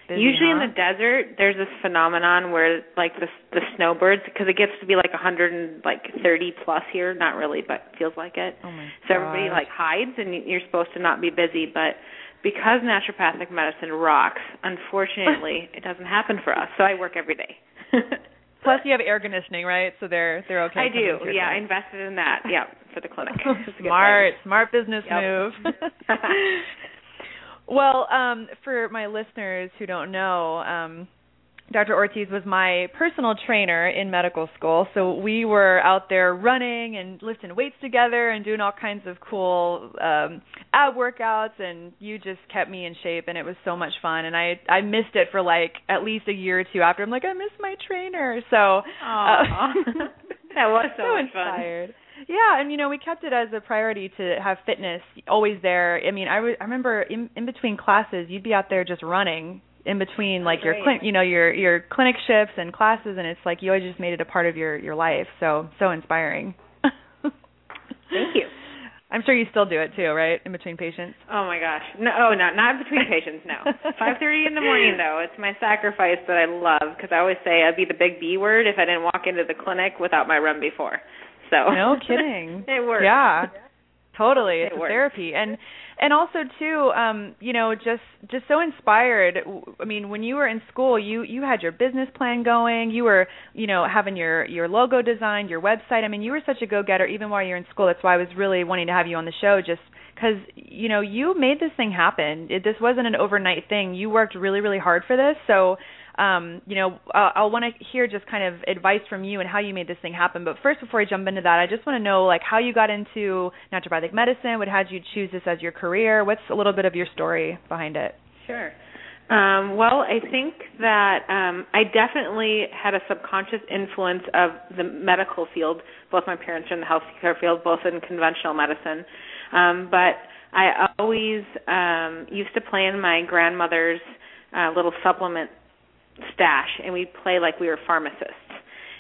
Busy, Usually huh? in the desert, there's this phenomenon where like the the snowbirds, because it gets to be like 100 and like 30 plus here. Not really, but feels like it. Oh my so everybody like hides, and you're supposed to not be busy. But because naturopathic medicine rocks, unfortunately, [LAUGHS] it doesn't happen for us. So I work every day. [LAUGHS] Plus, you have air conditioning, right? So they're they're okay. I do. Yeah, I invested in that. Yeah, for the clinic. [LAUGHS] Smart, smart business Yep. move. Well, um, for my listeners who don't know, um, Dr. Ortiz was my personal trainer in medical school. So we were out there running and lifting weights together and doing all kinds of cool um ab workouts and you just kept me in shape and it was so much fun and I I missed it for like at least a year or two after. I'm like I miss my trainer. So Aw. [LAUGHS] that was so, [LAUGHS] so much fun. Yeah, and you know we kept it as a priority to have fitness always there. I mean, I I remember in in between classes, you'd be out there just running in between like your Great. clin- you know your your clinic shifts and classes, and it's like you always just made it a part of your your life. So so inspiring. Thank you. [LAUGHS] I'm sure you still do it too, right? In between patients. Oh my gosh. No, oh, no, not between patients. No. [LAUGHS] 5:30 in the morning though. It's my sacrifice that I love because I always say I'd be the big B word if I didn't walk into the clinic without my run before. So [LAUGHS] No kidding. [LAUGHS] it works. Yeah. Totally. It It's a works. therapy. And and also too, um, you know, just just so inspired. I mean, when you were in school, you you had your business plan going. You were, you know, having your your logo designed, your website. I mean, you were such a go-getter even while you're in school. That's why I was really wanting to have you on the show just cuz you know, you made this thing happen. It, this wasn't an overnight thing. You worked really really hard for this. So, um, you know, I'll want to hear just kind of advice from you and how you made this thing happen. But first, before I jump into that, I just want to know like how you got into naturopathic medicine. What had you choose this as your career? What's a little bit of your story behind it? Sure. Um, well, I think that um, I definitely had a subconscious influence of the medical field. Both my parents are in the healthcare field, both in conventional medicine. Um, but I always um, used to play in my grandmother's uh, little supplement stash, and we'd play like we were pharmacists.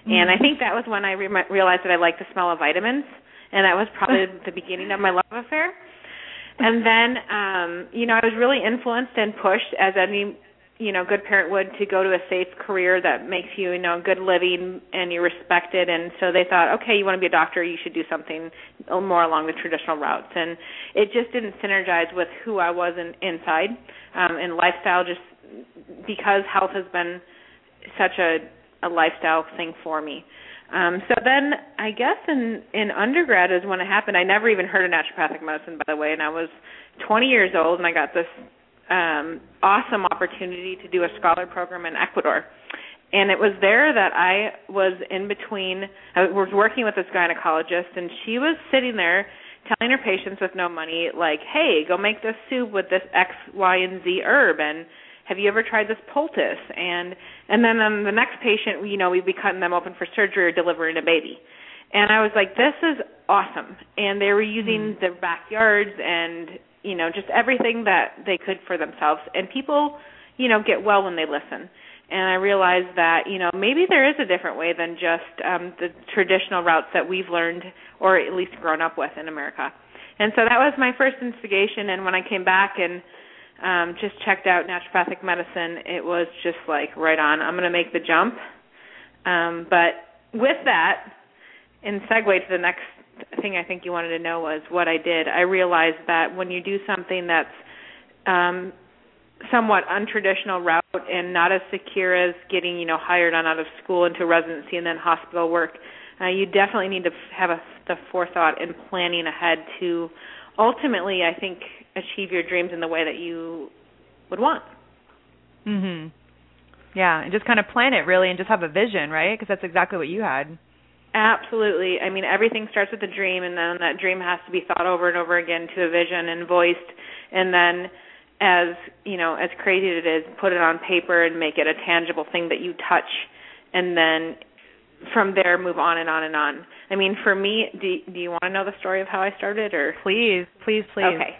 And I think that was when I re- realized that I liked the smell of vitamins, and that was probably [LAUGHS] the beginning of my love affair. And then, um, you know, I was really influenced and pushed, as any you know good parent would to go to a safe career that makes you you know good living and you're respected and so they thought okay you want to be a doctor you should do something more along the traditional routes and it just didn't synergize with who I was in, inside um and lifestyle just because health has been such a a lifestyle thing for me um so then I guess in in undergrad is when it happened I never even heard of naturopathic medicine by the way and I was 20 years old and I got this um, awesome opportunity to do a scholar program in Ecuador. And it was there that I was in between. I was working with this gynecologist, and she was sitting there telling her patients with no money, like, "Hey, go make this soup with this X, Y, and Z herb." And have you ever tried this poultice? And and then on the next patient, you know, we'd be cutting them open for surgery or delivering a baby. And I was like, this is awesome. And they were using mm. their backyards and you know just everything that they could for themselves and people you know get well when they listen and i realized that you know maybe there is a different way than just um the traditional routes that we've learned or at least grown up with in america and so that was my first instigation and when i came back and um just checked out naturopathic medicine. It was just like right on. I'm going to make the jump. Um but with that and segue to the next thing I think you wanted to know was what I did. I realized that when you do something that's um, somewhat untraditional route and not as secure as getting you know hired on out of school into residency and then hospital work, uh, you definitely need to have a, the forethought and planning ahead to ultimately, I think, achieve your dreams in the way that you would want. Mhm. Yeah, and just kind of plan it really, and just have a vision, right? Because that's exactly what you had. Absolutely. I mean, everything starts with a dream, and then that dream has to be thought over and over again to a vision and voiced, and then, as you know, as crazy as it is, put it on paper and make it a tangible thing that you touch, and then from there move on and on and on. I mean, for me, do do you want to know the story of how I started, or please, please, please? Okay.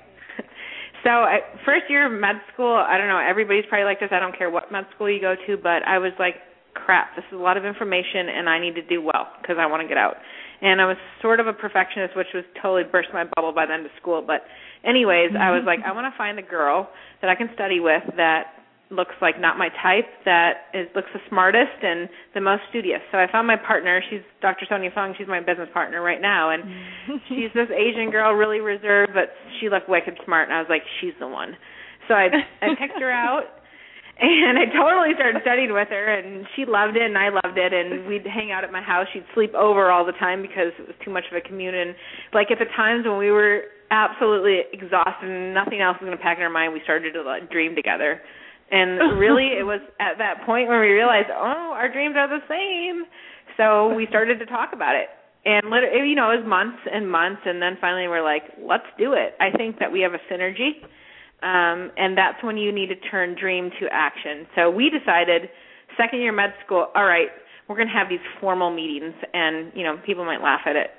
So, I, first year of med school, I don't know. Everybody's probably like this. I don't care what med school you go to, but I was like, crap, this is a lot of information and I need to do well because I want to get out. And I was sort of a perfectionist, which was totally burst my bubble by the end of school. But, anyways, I was like, [LAUGHS] I want to find the girl that I can study with that looks like not my type, that is looks the smartest and the most studious. So I found my partner. She's Dr. Sonia Fung. She's my business partner right now, and [LAUGHS] she's this Asian girl, really reserved, but she looked wicked smart. And I was like, she's the one. So I I picked her out and I totally started studying with her, and she loved it, and I loved it, and we'd hang out at my house. She'd sleep over all the time because it was too much of a commute. And like at the times when we were absolutely exhausted and nothing else was going to pack in our mind, we started to like, dream together. And [LAUGHS] really, it was at that point when we realized, oh, our dreams are the same. So we started to talk about it. And literally, you know, it was months and months, and then finally we're like, let's do it. I think that we have a synergy um, and that's when you need to turn dream to action. So we decided, second year med school, all right, we're going to have these formal meetings, and you know people might laugh at it.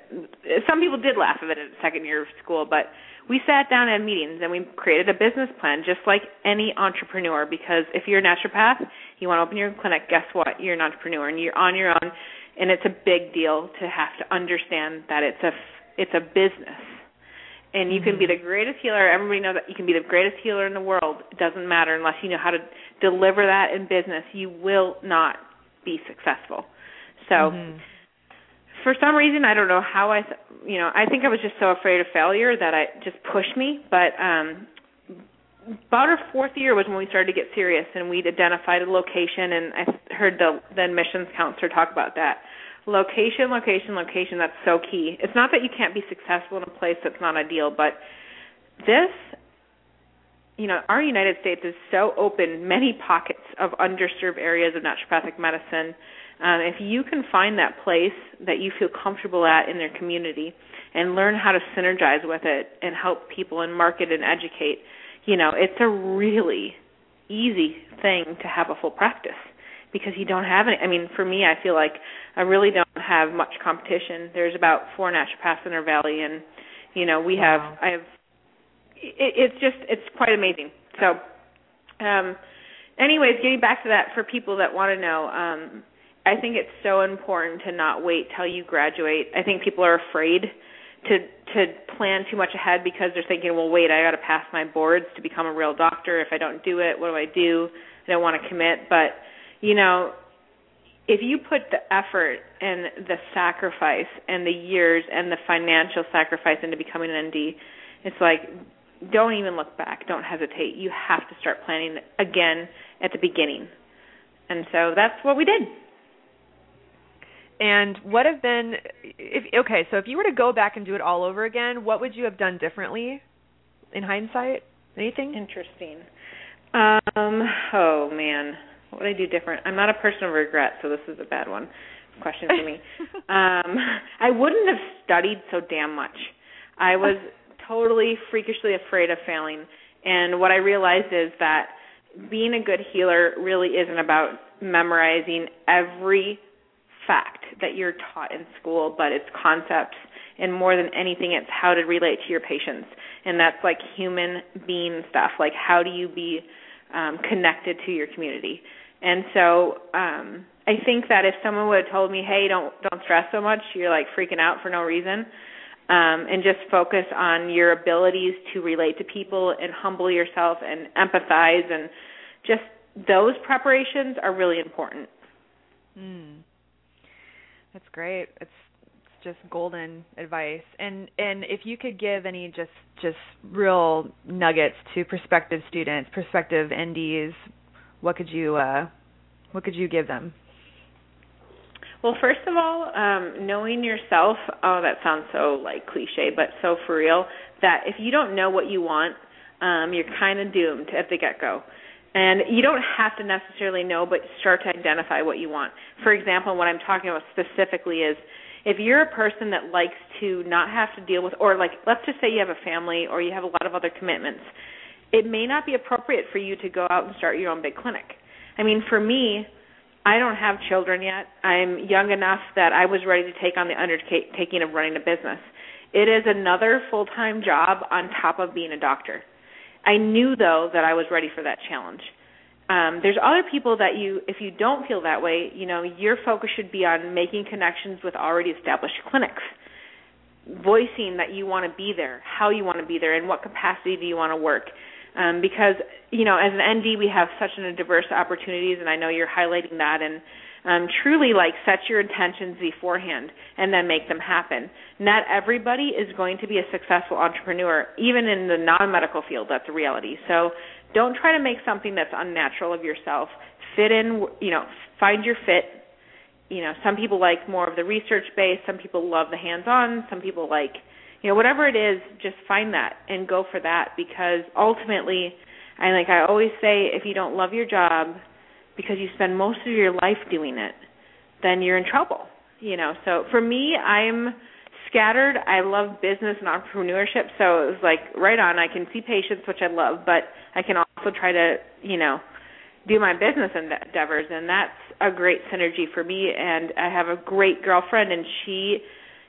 Some people did laugh at it at second year of school, but we sat down at meetings and we created a business plan, just like any entrepreneur. Because if you're a naturopath, you want to open your clinic. Guess what? You're an entrepreneur, and you're on your own, and it's a big deal to have to understand that it's a it's a business and you can be mm-hmm. the greatest healer. Everybody knows that you can be the greatest healer in the world. It doesn't matter unless you know how to deliver that in business. You will not be successful. So, mm-hmm. for some reason, I don't know how I, you know, I think I was just so afraid of failure that I just pushed me. But um about our fourth year was when we started to get serious, and we'd identified a location, and I heard the admissions counselor talk about that location, location, location. That's so key. It's not that you can't be successful in a place that's not ideal, but this, you know, our United States is so open, many pockets of underserved areas of naturopathic medicine. Um, if you can find that place that you feel comfortable at in their community and learn how to synergize with it and help people and market and educate, you know, it's a really easy thing to have a full practice because you don't have any. I mean, for me, I feel like I really don't have much competition. There's about four naturopaths in our valley, and you know, we wow. have. I have. It, it's just it's quite amazing. So, um, anyways, getting back to that for people that want to know, um, I think it's so important to not wait till you graduate. I think people are afraid to to plan too much ahead because they're thinking, well, wait, I got to pass my boards to become a real doctor. If I don't do it, what do I do? I don't want to commit, but you know, if you put the effort and the sacrifice and the years and the financial sacrifice into becoming an ND, it's like don't even look back. Don't hesitate. You have to start planning again at the beginning. And so that's what we did. And what have been if okay, so if you were to go back and do it all over again, what would you have done differently in hindsight? Anything? Interesting. Um oh man. What would I do different? I'm not a person of regret, so this is a bad one question for me. [LAUGHS] um I wouldn't have studied so damn much. I was totally freakishly afraid of failing. And what I realized is that being a good healer really isn't about memorizing every fact that you're taught in school, but it's concepts and more than anything it's how to relate to your patients. And that's like human being stuff, like how do you be um connected to your community. And so um I think that if someone would have told me, "Hey, don't don't stress so much. You're like freaking out for no reason." Um, and just focus on your abilities to relate to people and humble yourself and empathize and just those preparations are really important. Mm. That's great. It's just golden advice. And and if you could give any just just real nuggets to prospective students, prospective NDs, what could you uh what could you give them? Well, first of all, um knowing yourself, oh that sounds so like cliche, but so for real that if you don't know what you want, um you're kind of doomed at the get-go. And you don't have to necessarily know, but start to identify what you want. For example, what I'm talking about specifically is if you're a person that likes to not have to deal with, or like, let's just say you have a family or you have a lot of other commitments, it may not be appropriate for you to go out and start your own big clinic. I mean, for me, I don't have children yet. I'm young enough that I was ready to take on the undertaking of running a business. It is another full time job on top of being a doctor. I knew though that I was ready for that challenge. Um, there's other people that you, if you don't feel that way, you know, your focus should be on making connections with already established clinics, voicing that you want to be there, how you want to be there, and what capacity do you want to work. Um, because you know, as an ND, we have such a diverse opportunities, and I know you're highlighting that. And um, truly like set your intentions beforehand and then make them happen. Not everybody is going to be a successful entrepreneur, even in the non-medical field. That's a reality. So don't try to make something that's unnatural of yourself. Fit in, you know, find your fit. You know, some people like more of the research base. Some people love the hands-on. Some people like, you know, whatever it is, just find that and go for that because ultimately, I like I always say, if you don't love your job, because you spend most of your life doing it, then you're in trouble. You know, so for me, I'm scattered. I love business and entrepreneurship, so it was like right on. I can see patients, which I love, but I can also try to, you know, do my business endeavors, and that's a great synergy for me. And I have a great girlfriend, and she,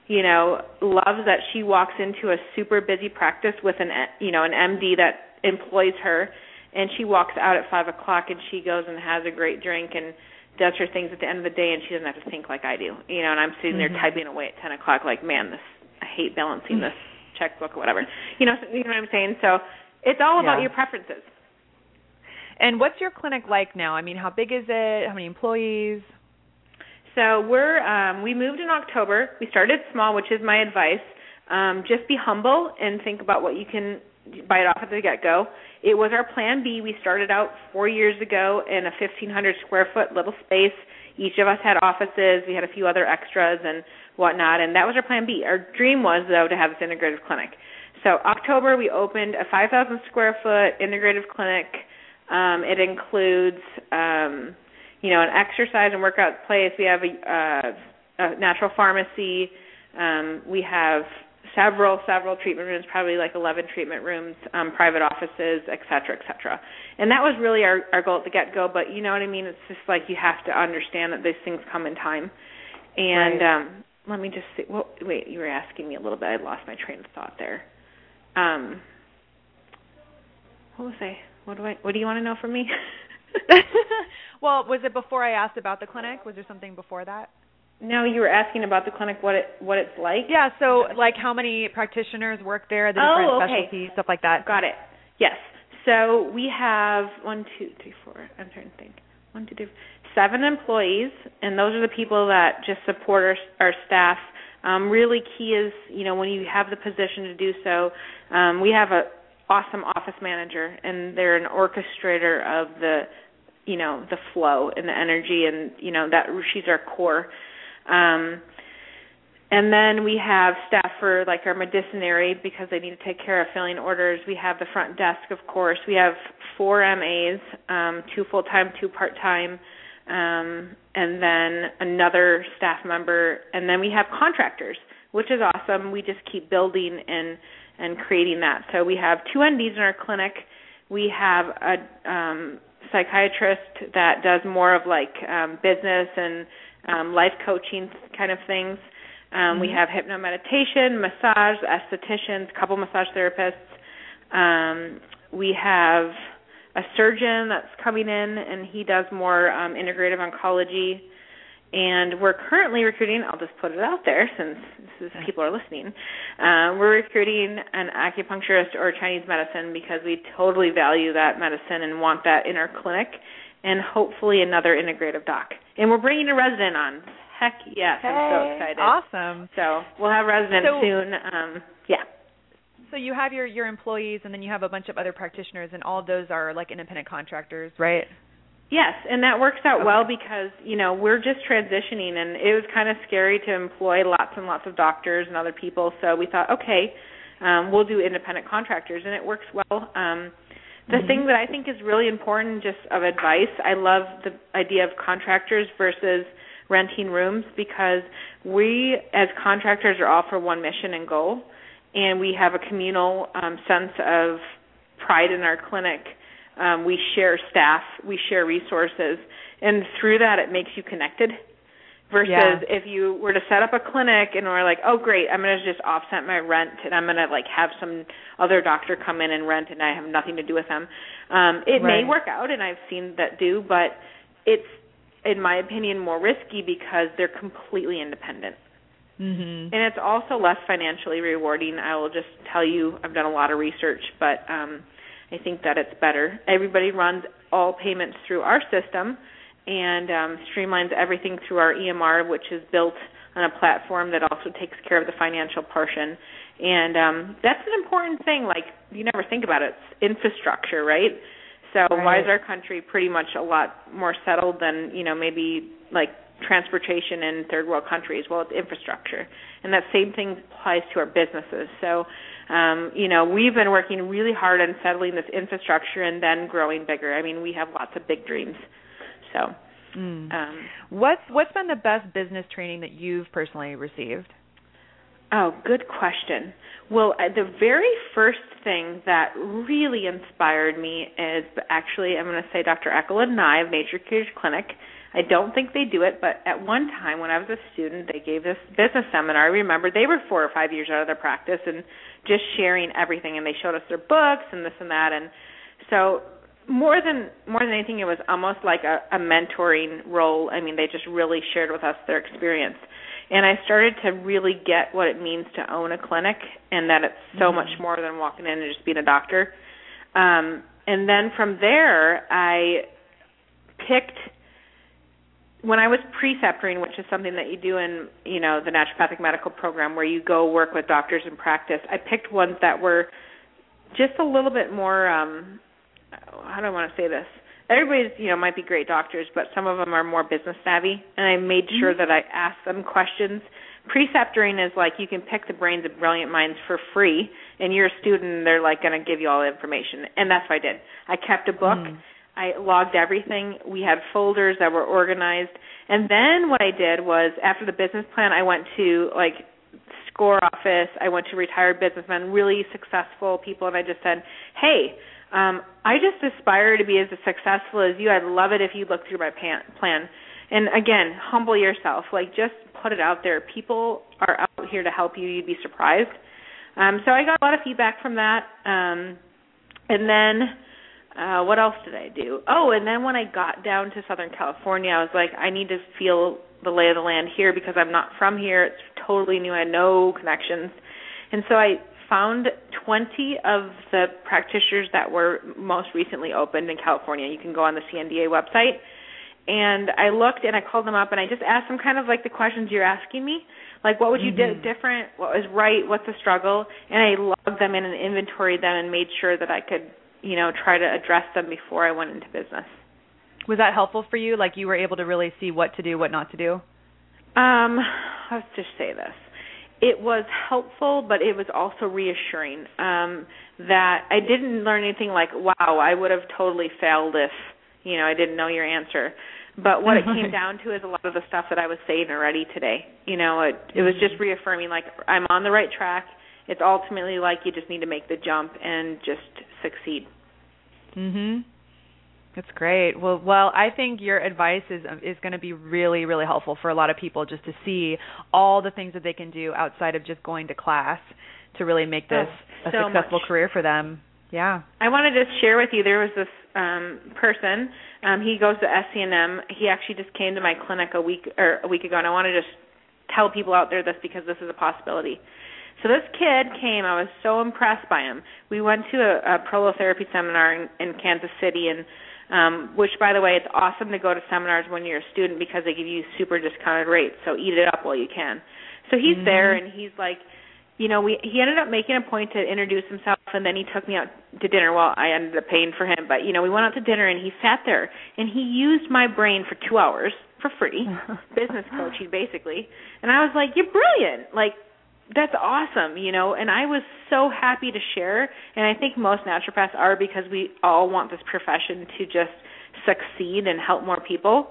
you know, loves that she walks into a super busy practice with an, you know, an MD that employs her and she walks out at five o'clock and she goes and has a great drink and does her things at the end of the day and she doesn't have to think like I do. You know, and I'm sitting there mm-hmm. typing away at ten o'clock like, Man, this I hate balancing this checkbook or whatever. You know, you know what I'm saying? So it's all about yeah. your preferences. And what's your clinic like now? I mean, how big is it? How many employees? So we're um we moved in October. We started small, which is my advice. Um just be humble and think about what you can bite off at the get go. It was our plan B. We started out four years ago in a 1,500 square foot little space. Each of us had offices. We had a few other extras and whatnot, and that was our plan B. Our dream was, though, to have this integrative clinic. So October, we opened a 5,000 square foot integrative clinic. Um, it includes, um, you know, an exercise and workout place. We have a, uh, a natural pharmacy. Um, we have several several treatment rooms, probably like 11 treatment rooms, um, private offices, et cetera, et cetera. And that was really our our goal at the get go. But you know what I mean? It's just like you have to understand that these things come in time. And right. um, let me just see. Well, wait, you were asking me a little bit. I lost my train of thought there. Um, what was I? What do I? What do you want to know from me? [LAUGHS] [LAUGHS] well, was it before I asked about the clinic? Was there something before that? No, you were asking about the clinic, what it what it's like. Yeah, so like how many practitioners work there, the different oh, okay. specialties, stuff like that. Got it. Yes. So we have one, two, three, four. I'm trying to think. One, two, three, seven employees, and those are the people that just support our, our staff. Um, really key is, you know, when you have the position to do so, um, we have a awesome office manager, and they're an orchestrator of the, you know, the flow and the energy, and you know that she's our core. Um, and then we have staff for like our medicinary because they need to take care of filling orders. We have the front desk, of course. We have four MAs, um, two full time, two part time, um, and then another staff member. And then we have contractors, which is awesome. We just keep building and and creating that. So we have two NDs in our clinic. We have a um, psychiatrist that does more of like um, business and um, life coaching kind of things. Um, mm-hmm. We have hypnomeditation, massage, estheticians, couple massage therapists. Um, we have a surgeon that's coming in, and he does more um, integrative oncology. And we're currently recruiting. I'll just put it out there since is, people are listening. Uh, we're recruiting an acupuncturist or Chinese medicine because we totally value that medicine and want that in our clinic, and hopefully another integrative doc. And we're bringing a resident on. Heck yes, hey, I'm so excited. Awesome. So we'll have residents so, soon. Um, yeah. So you have your your employees, and then you have a bunch of other practitioners, and all those are like independent contractors, right? Yes, and that works out okay. well because you know we're just transitioning, and it was kind of scary to employ lots and lots of doctors and other people. So we thought, okay, um, we'll do independent contractors, and it works well. Um, the mm-hmm. thing that I think is really important, just of advice, I love the idea of contractors versus renting rooms because we, as contractors, are all for one mission and goal, and we have a communal um, sense of pride in our clinic. Um, we share staff, we share resources, and through that, it makes you connected versus yeah. if you were to set up a clinic and we're like, oh great, I'm going to just offset my rent and I'm going to like have some other doctor come in and rent and I have nothing to do with them. Um, it right. may work out and I've seen that do, but it's in my opinion more risky because they're completely independent. Mm-hmm. And it's also less financially rewarding. I will just tell you, I've done a lot of research, but um, I think that it's better. Everybody runs all payments through our system and um, streamlines everything through our EMR, which is built on a platform that also takes care of the financial portion. And um, that's an important thing. Like you never think about it. It's infrastructure, right? So right. why is our country pretty much a lot more settled than you know maybe like transportation in third world countries? Well, it's infrastructure, and that same thing applies to our businesses. So um, you know, we've been working really hard on settling this infrastructure and then growing bigger. I mean, we have lots of big dreams. So, mm. um, what's what's been the best business training that you've personally received? Oh, good question. Well, uh, the very first thing that really inspired me is actually, I'm going to say Dr. Eckel and I of Nature Cures Clinic. I don't think they do it, but at one time when I was a student, they gave this business seminar. I remember they were four or five years out of their practice and just sharing everything, and they showed us their books and this and that. And so more than more than anything, it was almost like a, a mentoring role. I mean, they just really shared with us their experience, and I started to really get what it means to own a clinic, and that it's so mm-hmm. much more than walking in and just being a doctor. Um, and then from there, I picked when I was preceptoring, which is something that you do in you know the naturopathic medical program, where you go work with doctors in practice. I picked ones that were just a little bit more um how do I want to say this? Everybody's, you know, might be great doctors, but some of them are more business savvy, and I made sure mm-hmm. that I asked them questions. Preceptoring is like you can pick the brains of brilliant minds for free, and you're a student, and they're like going to give you all the information, and that's what I did. I kept a book. Mm. I logged everything. We had folders that were organized, and then what I did was after the business plan, I went to like SCORE office. I went to retired businessmen, really successful people, and I just said, "Hey, um, I just aspire to be as successful as you. I'd love it if you look through my pan- plan. And again, humble yourself. Like just put it out there. People are out here to help you. You'd be surprised. Um, so I got a lot of feedback from that. Um, and then uh, what else did I do? Oh, and then when I got down to Southern California, I was like, I need to feel the lay of the land here because I'm not from here. It's totally new. I had no connections. And so I found 20 of the practitioners that were most recently opened in California. You can go on the CNDA website. And I looked and I called them up and I just asked them kind of like the questions you're asking me. Like what would you mm-hmm. do different? What was right? What's the struggle? And I logged them in and inventoried them and made sure that I could, you know, try to address them before I went into business. Was that helpful for you? Like you were able to really see what to do, what not to do? Um, let's just say this it was helpful, but it was also reassuring um, that I didn't learn anything like, wow, I would have totally failed if, you know, I didn't know your answer. But what it [LAUGHS] came down to is a lot of the stuff that I was saying already today. You know, it it was just reaffirming like I'm on the right track. It's ultimately like you just need to make the jump and just succeed. Mhm. That's great. Well, well, I think your advice is is going to be really, really helpful for a lot of people just to see all the things that they can do outside of just going to class to really make this oh, a so successful much. career for them. Yeah. I want to just share with you. There was this um person. Um, he goes to SCNM. He actually just came to my clinic a week or a week ago, and I want to just tell people out there this because this is a possibility. So this kid came. I was so impressed by him. We went to a, a prolotherapy seminar in, in Kansas City, and um, which, by the way, it's awesome to go to seminars when you're a student because they give you super discounted rates. So eat it up while you can. So he's mm-hmm. there, and he's like, you know, we he ended up making a point to introduce himself, and then he took me out to dinner. Well, I ended up paying for him, but you know, we went out to dinner, and he sat there, and he used my brain for two hours for free, [LAUGHS] business coaching basically. And I was like, you're brilliant. Like that's awesome, you know, and I was so happy to share. And I think most naturopaths are because we all want this profession to just succeed and help more people.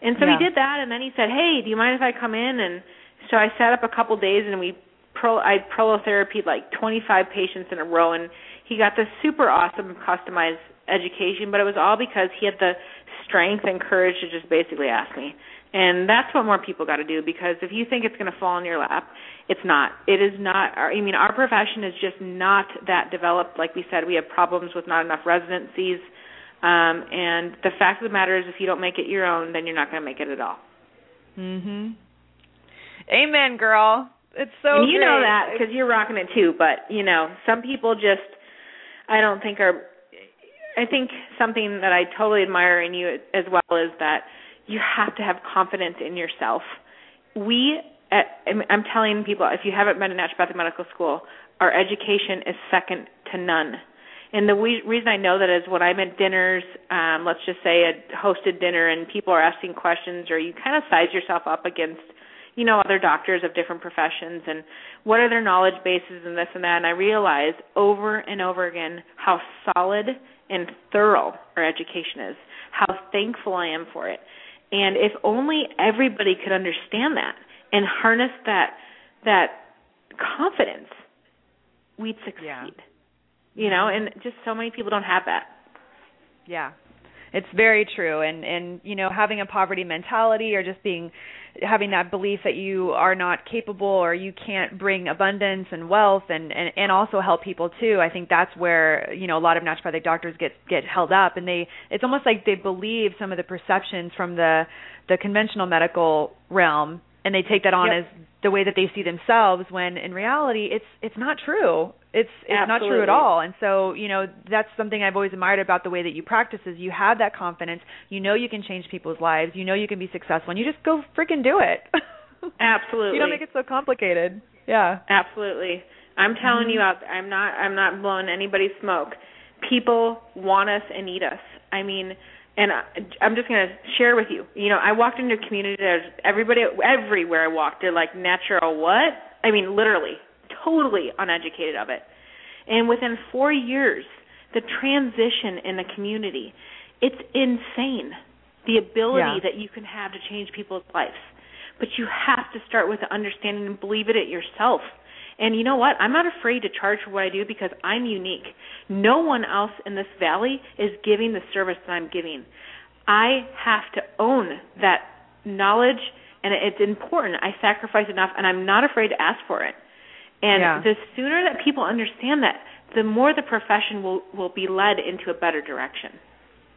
And so yeah. he did that, and then he said, "Hey, do you mind if I come in?" And so I sat up a couple days, and we pro I prolotherapy like 25 patients in a row, and he got this super awesome customized education. But it was all because he had the strength and courage to just basically ask me. And that's what more people got to do because if you think it's going to fall in your lap, it's not. It is not. Our, I mean, our profession is just not that developed. Like we said, we have problems with not enough residencies. Um, and the fact of the matter is, if you don't make it your own, then you're not going to make it at all. Mhm. Amen, girl. It's so. And you great. know that because you're rocking it too. But you know, some people just, I don't think are. I think something that I totally admire in you as well is that you have to have confidence in yourself. We, I'm telling people, if you haven't been to naturopathic medical school, our education is second to none. And the we- reason I know that is when I'm at dinners, um, let's just say a hosted dinner, and people are asking questions, or you kind of size yourself up against, you know, other doctors of different professions, and what are their knowledge bases and this and that. And I realize over and over again how solid and thorough our education is, how thankful I am for it. And if only everybody could understand that and harness that that confidence, we'd succeed. Yeah. You know, and just so many people don't have that. Yeah. It's very true. And and you know having a poverty mentality or just being having that belief that you are not capable or you can't bring abundance and wealth and and and also help people too i think that's where you know a lot of naturopathic doctors get get held up. And they it's almost like they believe some of the perceptions from the the conventional medical realm and they take that on yep. as the way that they see themselves when in reality it's it's not true it's it's Absolutely. not true at all and so you know that's something i've always admired about the way that you practice is you have that confidence you know you can change people's lives you know you can be successful and you just go freaking do it [LAUGHS] Absolutely. you don't make it so complicated yeah Absolutely. I'm telling Mhm. you out I'm not I'm not blowing anybody's smoke. People want us and need us. I mean, and I, I'm just going to share with you. You know, I walked into a community there's everybody everywhere I walked they're like natural what? I mean, literally, totally uneducated of it. And within 4 years, the transition in the community, it's insane. The ability Yeah. that you can have to change people's lives. But you have to start with the understanding and believe it at yourself. And you know what? I'm not afraid to charge for what I do because I'm unique. No one else in this valley is giving the service that I'm giving. I have to own that knowledge and it's important. I sacrifice enough and I'm not afraid to ask for it. And Yeah. the sooner that people understand that, the more the profession will will be led into a better direction.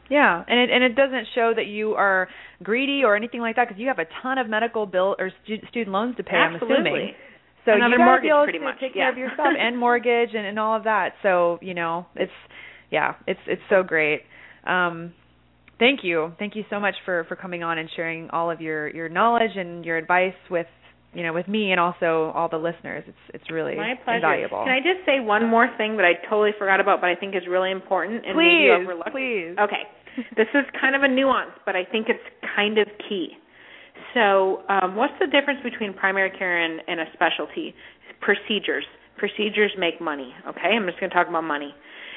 Yeah, and it and it doesn't show that you are greedy or anything like that because you have a ton of medical bill or stu- student loans to pay. Absolutely. I'm assuming. So Another you gotta mortgage, be able pretty to much. take yeah. care of yourself and [LAUGHS] mortgage and, and all of that. So you know, it's yeah, it's it's so great. Um, thank you, thank you so much for for coming on and sharing all of your your knowledge and your advice with you know with me and also all the listeners. It's it's really My pleasure. invaluable. Can I just say one more thing that I totally forgot about, but I think is really important and please, maybe overlooked? please. Okay. this is kind of a nuance, but I think it's kind of key. So, um, what's the difference between primary care and, and a specialty? Procedures. Procedures make money. Okay, I'm just going to talk about money.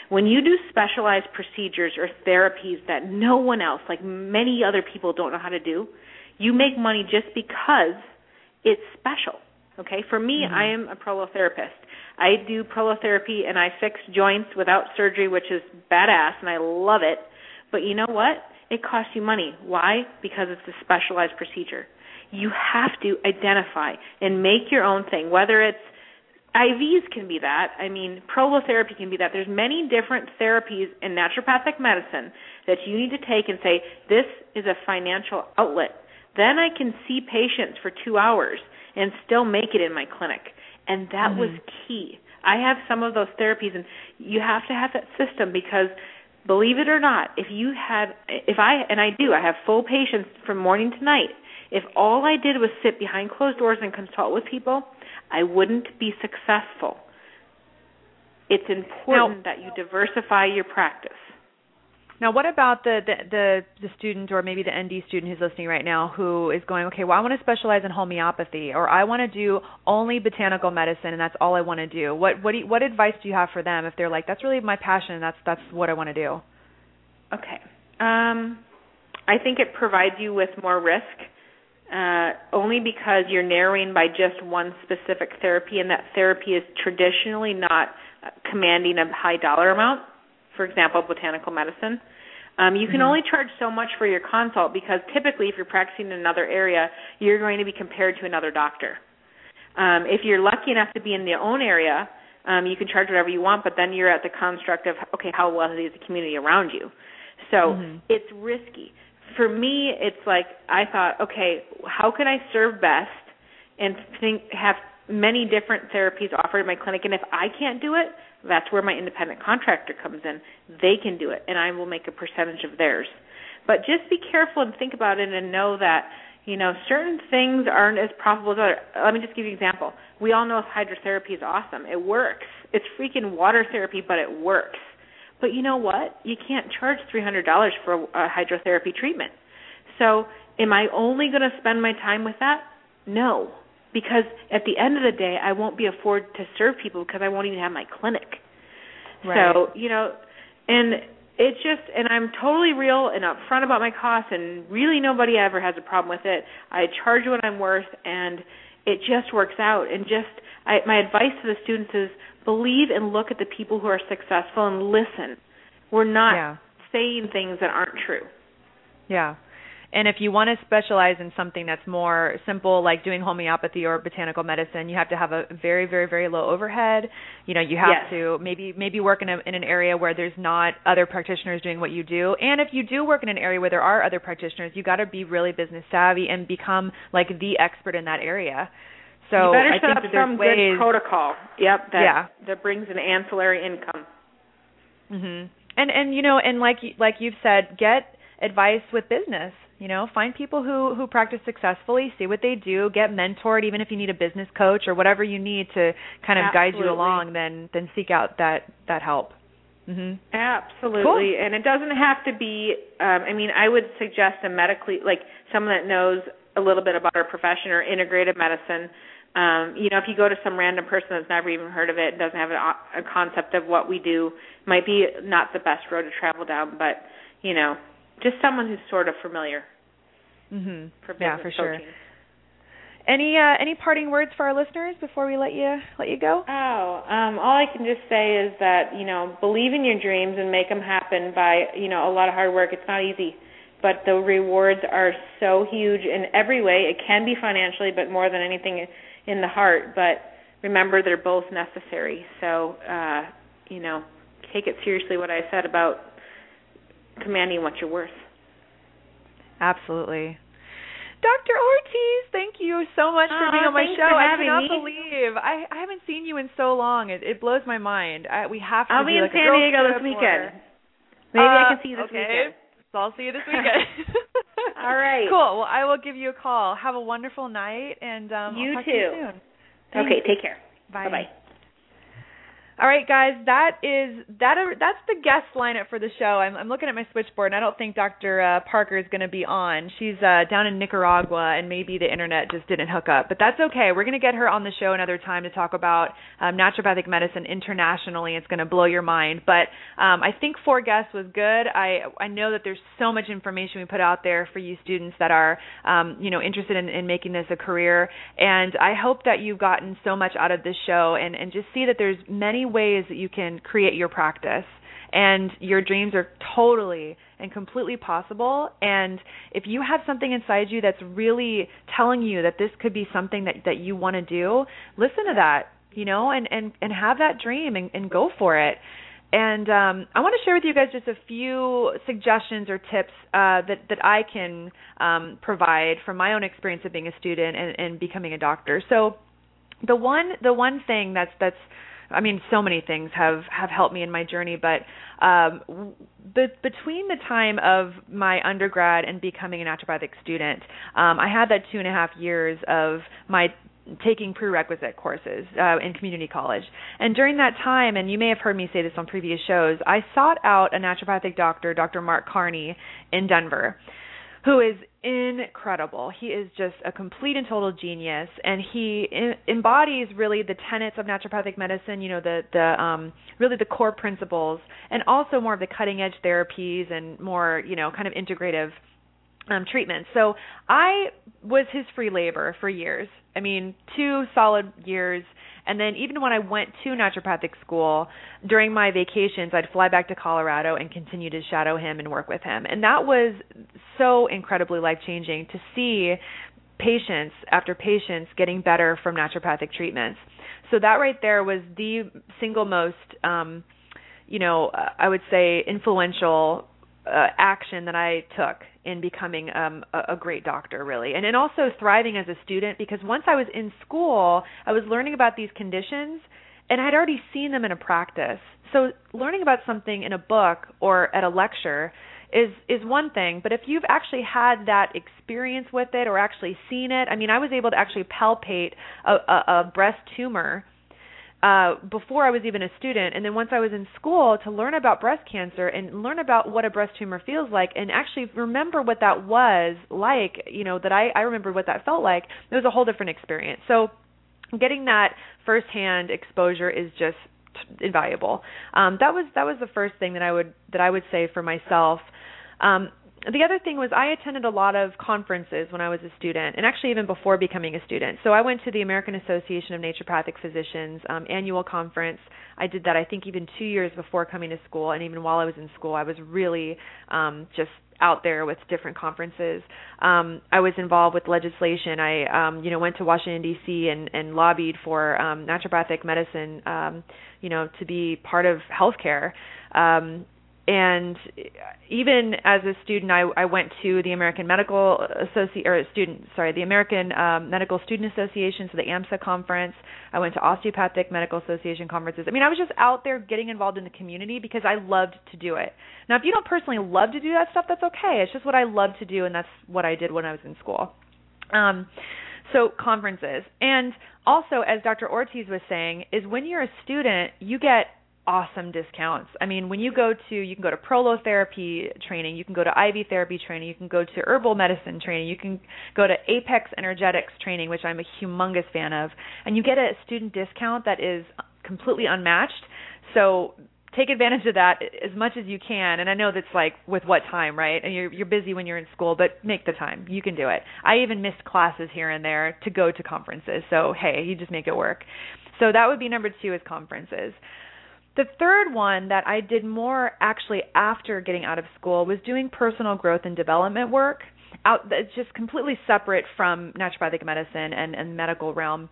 When you do specialized procedures or therapies that no one else, like many other people, don't know how to do, you make money just because it's special. Okay, for me, Mm-hmm. I am a prolotherapist. I do prolotherapy and I fix joints without surgery, which is badass, and I love it. But you know what? It costs you money. Why? Because it's a specialized procedure. You have to identify and make your own thing, whether it's IVs can be that. I mean, prolotherapy can be that. There's many different therapies in naturopathic medicine that you need to take and say, this is a financial outlet. Then I can see patients for two hours and still make it in my clinic. And that Mm-hmm. was key. I have some of those therapies, and you have to have that system because believe it or not, if you had, if I, and I do, I have full patients from morning to night. If all I did was sit behind closed doors and consult with people, I wouldn't be successful. It's important that you diversify your practice. Now, what about the, the the the student or maybe the ND student who's listening right now who is going, okay, well, I want to specialize in homeopathy, or I want to do only botanical medicine, and that's all I want to do. What what do you, what advice do you have for them if they're like, that's really my passion, and that's that's what I want to do? Okay. Um, I think it provides you with more risk, uh, only because you're narrowing by just one specific therapy, and that therapy is traditionally not commanding a high dollar amount. For example, botanical medicine. Um, you can only charge so much for your consult because typically, if you're practicing in another area, you're going to be compared to another doctor. Um, if you're lucky enough to be in your own area, um, you can charge whatever you want, but then you're at the construct of okay, how wealthy is the community around you? So it's risky. For me, it's like I thought, okay, how can I serve best and think have many different therapies offered in my clinic, and if I can't do it, that's where my independent contractor comes in. They can do it, and I will make a percentage of theirs. But just be careful and think about it and know that, you know, certain things aren't as profitable as other. Let me just give you an example. We all know hydrotherapy is awesome. It works. It's freaking water therapy, but it works. But you know what? You can't charge $300 for a hydrotherapy treatment. So, am I only going to spend my time with that? No, because at the end of the day, I won't be afford to serve people because I won't even have my clinic. Right. So, you know, and it's just, and I'm totally real and upfront about my costs, and really nobody ever has a problem with it. I charge what I'm worth, and it just works out. And just, I, my advice to the students is believe and look at the people who are successful and listen. We're not Yeah. saying things that aren't true. Yeah. And if you want to specialize in something that's more simple, like doing homeopathy or botanical medicine, you have to have a very, very, very low overhead. You know, you have Yes. to maybe maybe work in a in an area where there's not other practitioners doing what you do. And if you do work in an area where there are other practitioners, you got to be really business savvy and become like the expert in that area. So you better I set think up some ways. good protocol. Yep, that Yeah. that brings an ancillary income. Mhm. And and you know, and like like you've said, get advice with business. You know, find people who who practice successfully, see what they do, get mentored even if you need a business coach or whatever you need to kind of guide you along, then then seek out that that help. Mhm. Absolutely, and it doesn't have to be. Um, I mean, I would suggest a medically, like someone that knows a little bit about our profession or integrative medicine. Um, you know, if you go to some random person that's never even heard of it, doesn't have a, a concept of what we do, might be not the best road to travel down. But you know, just someone who's sort of familiar Mhm. for Yeah, for sure. Any uh any parting words for our listeners before we let you let you go? Oh, um, all I can just say is that you know believe in your dreams and make them happen by you know a lot of hard work. It's not easy, but the rewards are so huge in every way. It can be financially, but more than anything, in the heart. But remember, they're both necessary. So uh, you know, take it seriously what I said about commanding what you're worth. Absolutely. Dr. Ortiz, thank you so much for being on my show. I cannot me. believe I I haven't seen you in so long. It it blows my mind. I, we have to I'll be in like San Diego this weekend. or- Maybe I Uh, can see you this okay. weekend. So I'll see you this [LAUGHS] weekend. All right. Cool. Well, I will give you a call. Have a wonderful night, and um, You I'll talk to you soon. Okay, take care. Bye-bye. All right, guys, that is that. That's the guest lineup for the show. I'm, I'm looking at my switchboard, and I don't think Dr. Uh, Parker is going to be on. She's uh, down in Nicaragua, and maybe the internet just didn't hook up. But that's okay. We're going to get her on the show another time to talk about um, naturopathic medicine internationally. It's going to blow your mind. But um, I think four guests was good. I I know that there's so much information we put out there for you students that are um, you know interested in, in making this a career, and I hope that you've gotten so much out of this show, and and just see that there's many ways that you can create your practice and your dreams are totally and completely possible and if you have something inside you that's really telling you that this could be something that that you want to do listen to that you know and and and have that dream and, and go for it and um, I want to share with you guys just a few suggestions or tips uh, that that I can um, provide from my own experience of being a student and, and becoming a doctor. So, the one the one thing that's that's I mean, so many things have have helped me in my journey, but um, between the time of my undergrad and becoming a naturopathic student, um, I had that two and a half years of my taking prerequisite courses uh, in community college. And during that time, and you may have heard me say this on previous shows, I sought out a naturopathic doctor, Dr. Mark Carney, in Denver who is incredible. He is just a complete and total genius, and he in, embodies really the tenets of naturopathic medicine. You know, the the um, really the core principles, and also more of the cutting edge therapies and more you know kind of integrative um, treatments. So I was his free labor for years. I mean, two solid years. And then even when I went to naturopathic school, during my vacations, I'd fly back to Colorado and continue to shadow him and work with him. And that was so incredibly life changing to see patients after patients getting better from naturopathic treatments. So that right there was the single most, um, you know, I would say influential uh, action that I took in becoming um, a, a great doctor, really, and then also thriving as a student. Because once I was in school, I was learning about these conditions, and I'd already seen them in a practice. So learning about something in a book or at a lecture is is one thing, but if you've actually had that experience with it or actually seen it, I mean, I was able to actually palpate a, a, a breast tumor uh, before I was even a student, and then once I was in school to learn about breast cancer and learn about what a breast tumor feels like, and actually remember what that was like, you know, that I I remembered what that felt like. It was a whole different experience. So, getting that firsthand exposure is just invaluable. Um, that was that was the first thing that I would that I would say for myself. Um, the other thing was I attended a lot of conferences when I was a student, and actually even before becoming a student. So I went to the American Association of Naturopathic Physicians um, annual conference. I did that I think even two years before coming to school, and even while I was in school, I was really um, just out there with different conferences. Um, I was involved with legislation. I, um, you know, went to Washington D.C. and, and lobbied for um, naturopathic medicine, um, you know, to be part of healthcare. Um, and even as a student, I, I went to the American Medical or student, sorry, the American um, Medical Student Association, so the AMSA conference. I went to Osteopathic Medical Association conferences. I mean, I was just out there getting involved in the community because I loved to do it. Now, if you don't personally love to do that stuff, that's okay. It's just what I love to do, and that's what I did when I was in school. Um, so conferences, and also as Dr. Ortiz was saying, is when you're a student, you get awesome discounts. I mean, when you go to, you can go to prolotherapy training, you can go to IV therapy training, you can go to herbal medicine training, you can go to Apex Energetics training, which I'm a humongous fan of, and you get a student discount that is completely unmatched. So take advantage of that as much as you can. And I know that's like with what time, right? And you're you're busy when you're in school, but make the time. You can do it. I even missed classes here and there to go to conferences. So hey, you just make it work. So that would be number two is conferences. The third one that I did more actually after getting out of school was doing personal growth and development work. Out, it's just completely separate from naturopathic medicine and, and medical realm.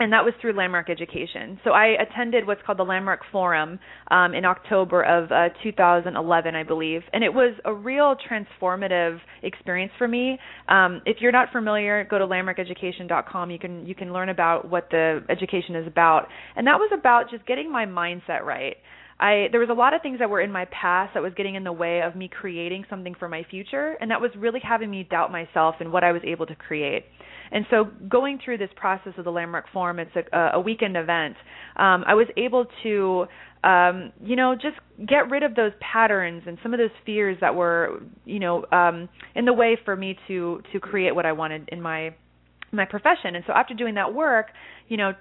And that was through Landmark Education. So I attended what's called the Landmark Forum um, in October of uh, 2011, I believe, and it was a real transformative experience for me. Um, if you're not familiar, go to landmarkeducation.com. You can you can learn about what the education is about, and that was about just getting my mindset right. I there was a lot of things that were in my past that was getting in the way of me creating something for my future, and that was really having me doubt myself and what I was able to create. And so, going through this process of the Landmark Forum, it's a, a weekend event. Um, I was able to, um, you know, just get rid of those patterns and some of those fears that were, you know, um, in the way for me to to create what I wanted in my my profession. And so, after doing that work, you know,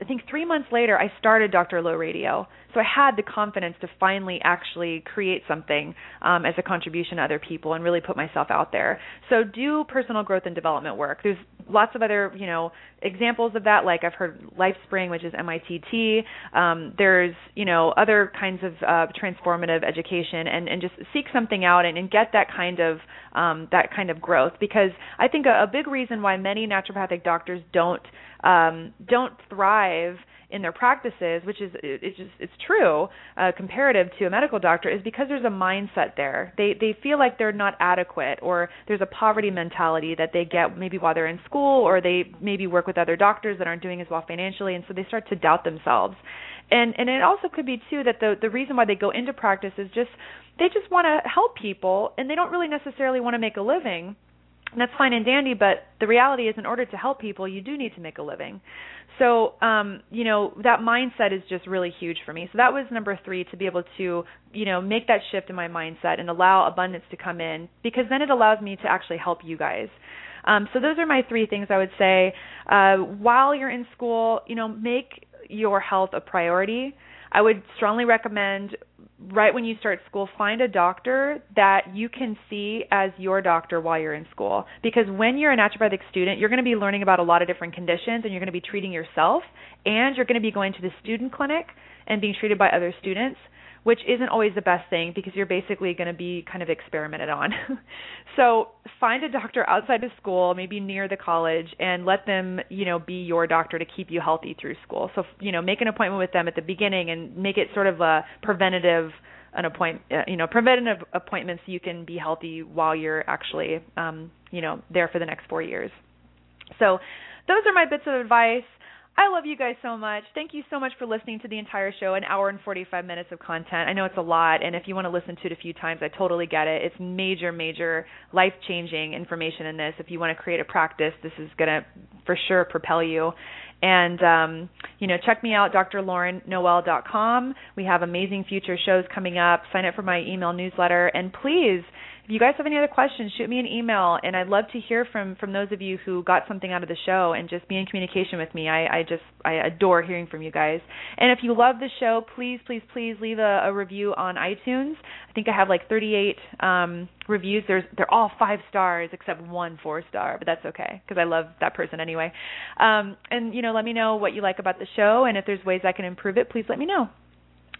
I think three months later, I started Dr. Lowe Radio. So I had the confidence to finally actually create something um, as a contribution to other people and really put myself out there. So do personal growth and development work. There's lots of other, you know, examples of that. Like I've heard LifeSpring, which is MITT. Um, there's, you know, other kinds of uh, transformative education, and and just seek something out and, and get that kind of um, that kind of growth. Because I think a, a big reason why many naturopathic doctors don't um, don't thrive in their practices, which is it's just it's true uh, comparative to a medical doctor, is because there's a mindset there. They they feel like they're not adequate, or there's a poverty mentality that they get maybe while they're in school, or they maybe work with other doctors that aren't doing as well financially, and so they start to doubt themselves. And and it also could be too that the the reason why they go into practice is just they just want to help people, and they don't really necessarily want to make a living and that's fine and dandy, but the reality is in order to help people, you do need to make a living. So, um, you know, that mindset is just really huge for me. So that was number 3 to be able to, you know, make that shift in my mindset and allow abundance to come in because then it allows me to actually help you guys. Um, so those are my three things I would say. Uh, while you're in school, you know, make your health a priority. I would strongly recommend right when you start school, find a doctor that you can see as your doctor while you're in school. Because when you're a naturopathic student, you're going to be learning about a lot of different conditions and you're going to be treating yourself and you're going to be going to the student clinic and being treated by other students which isn't always the best thing because you're basically going to be kind of experimented on. [LAUGHS] so find a doctor outside of school, maybe near the college, and let them, you know, be your doctor to keep you healthy through school. So, you know, make an appointment with them at the beginning and make it sort of a preventative an appoint uh, you know preventative appointments so you can be healthy while you're actually um you know there for the next 4 years. So those are my bits of advice. I love you guys so much. Thank you so much for listening to the entire show, an hour and 45 minutes of content. I know it's a lot, and if you want to listen to it a few times, I totally get it. It's major, major life changing information in this. If you want to create a practice, this is going to for sure propel you. And um, you know, check me out, drlaurennoel.com. We have amazing future shows coming up. Sign up for my email newsletter, and please if you guys have any other questions, shoot me an email, and I'd love to hear from from those of you who got something out of the show and just be in communication with me. I, I just I adore hearing from you guys. And if you love the show, please please please leave a, a review on iTunes. I think I have like 38 um, reviews. There's they're all five stars except one four star, but that's okay because I love that person anyway. Um, and you know, let me know what you like about the show, and if there's ways I can improve it, please let me know.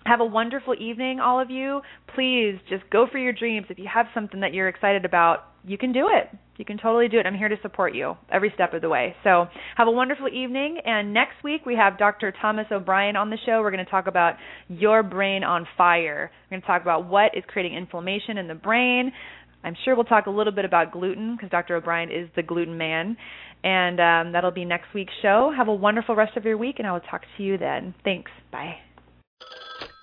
Have a wonderful evening, all of you. Please just go for your dreams. If you have something that you're excited about, you can do it. You can totally do it. I'm here to support you every step of the way. So, have a wonderful evening. And next week, we have Dr. Thomas O'Bryan on the show. We're going to talk about your brain on fire. We're going to talk about what is creating inflammation in the brain. I'm sure we'll talk a little bit about gluten because Dr. O'Bryan is the gluten man. And um, that'll be next week's show. Have a wonderful rest of your week, and I will talk to you then. Thanks. Bye.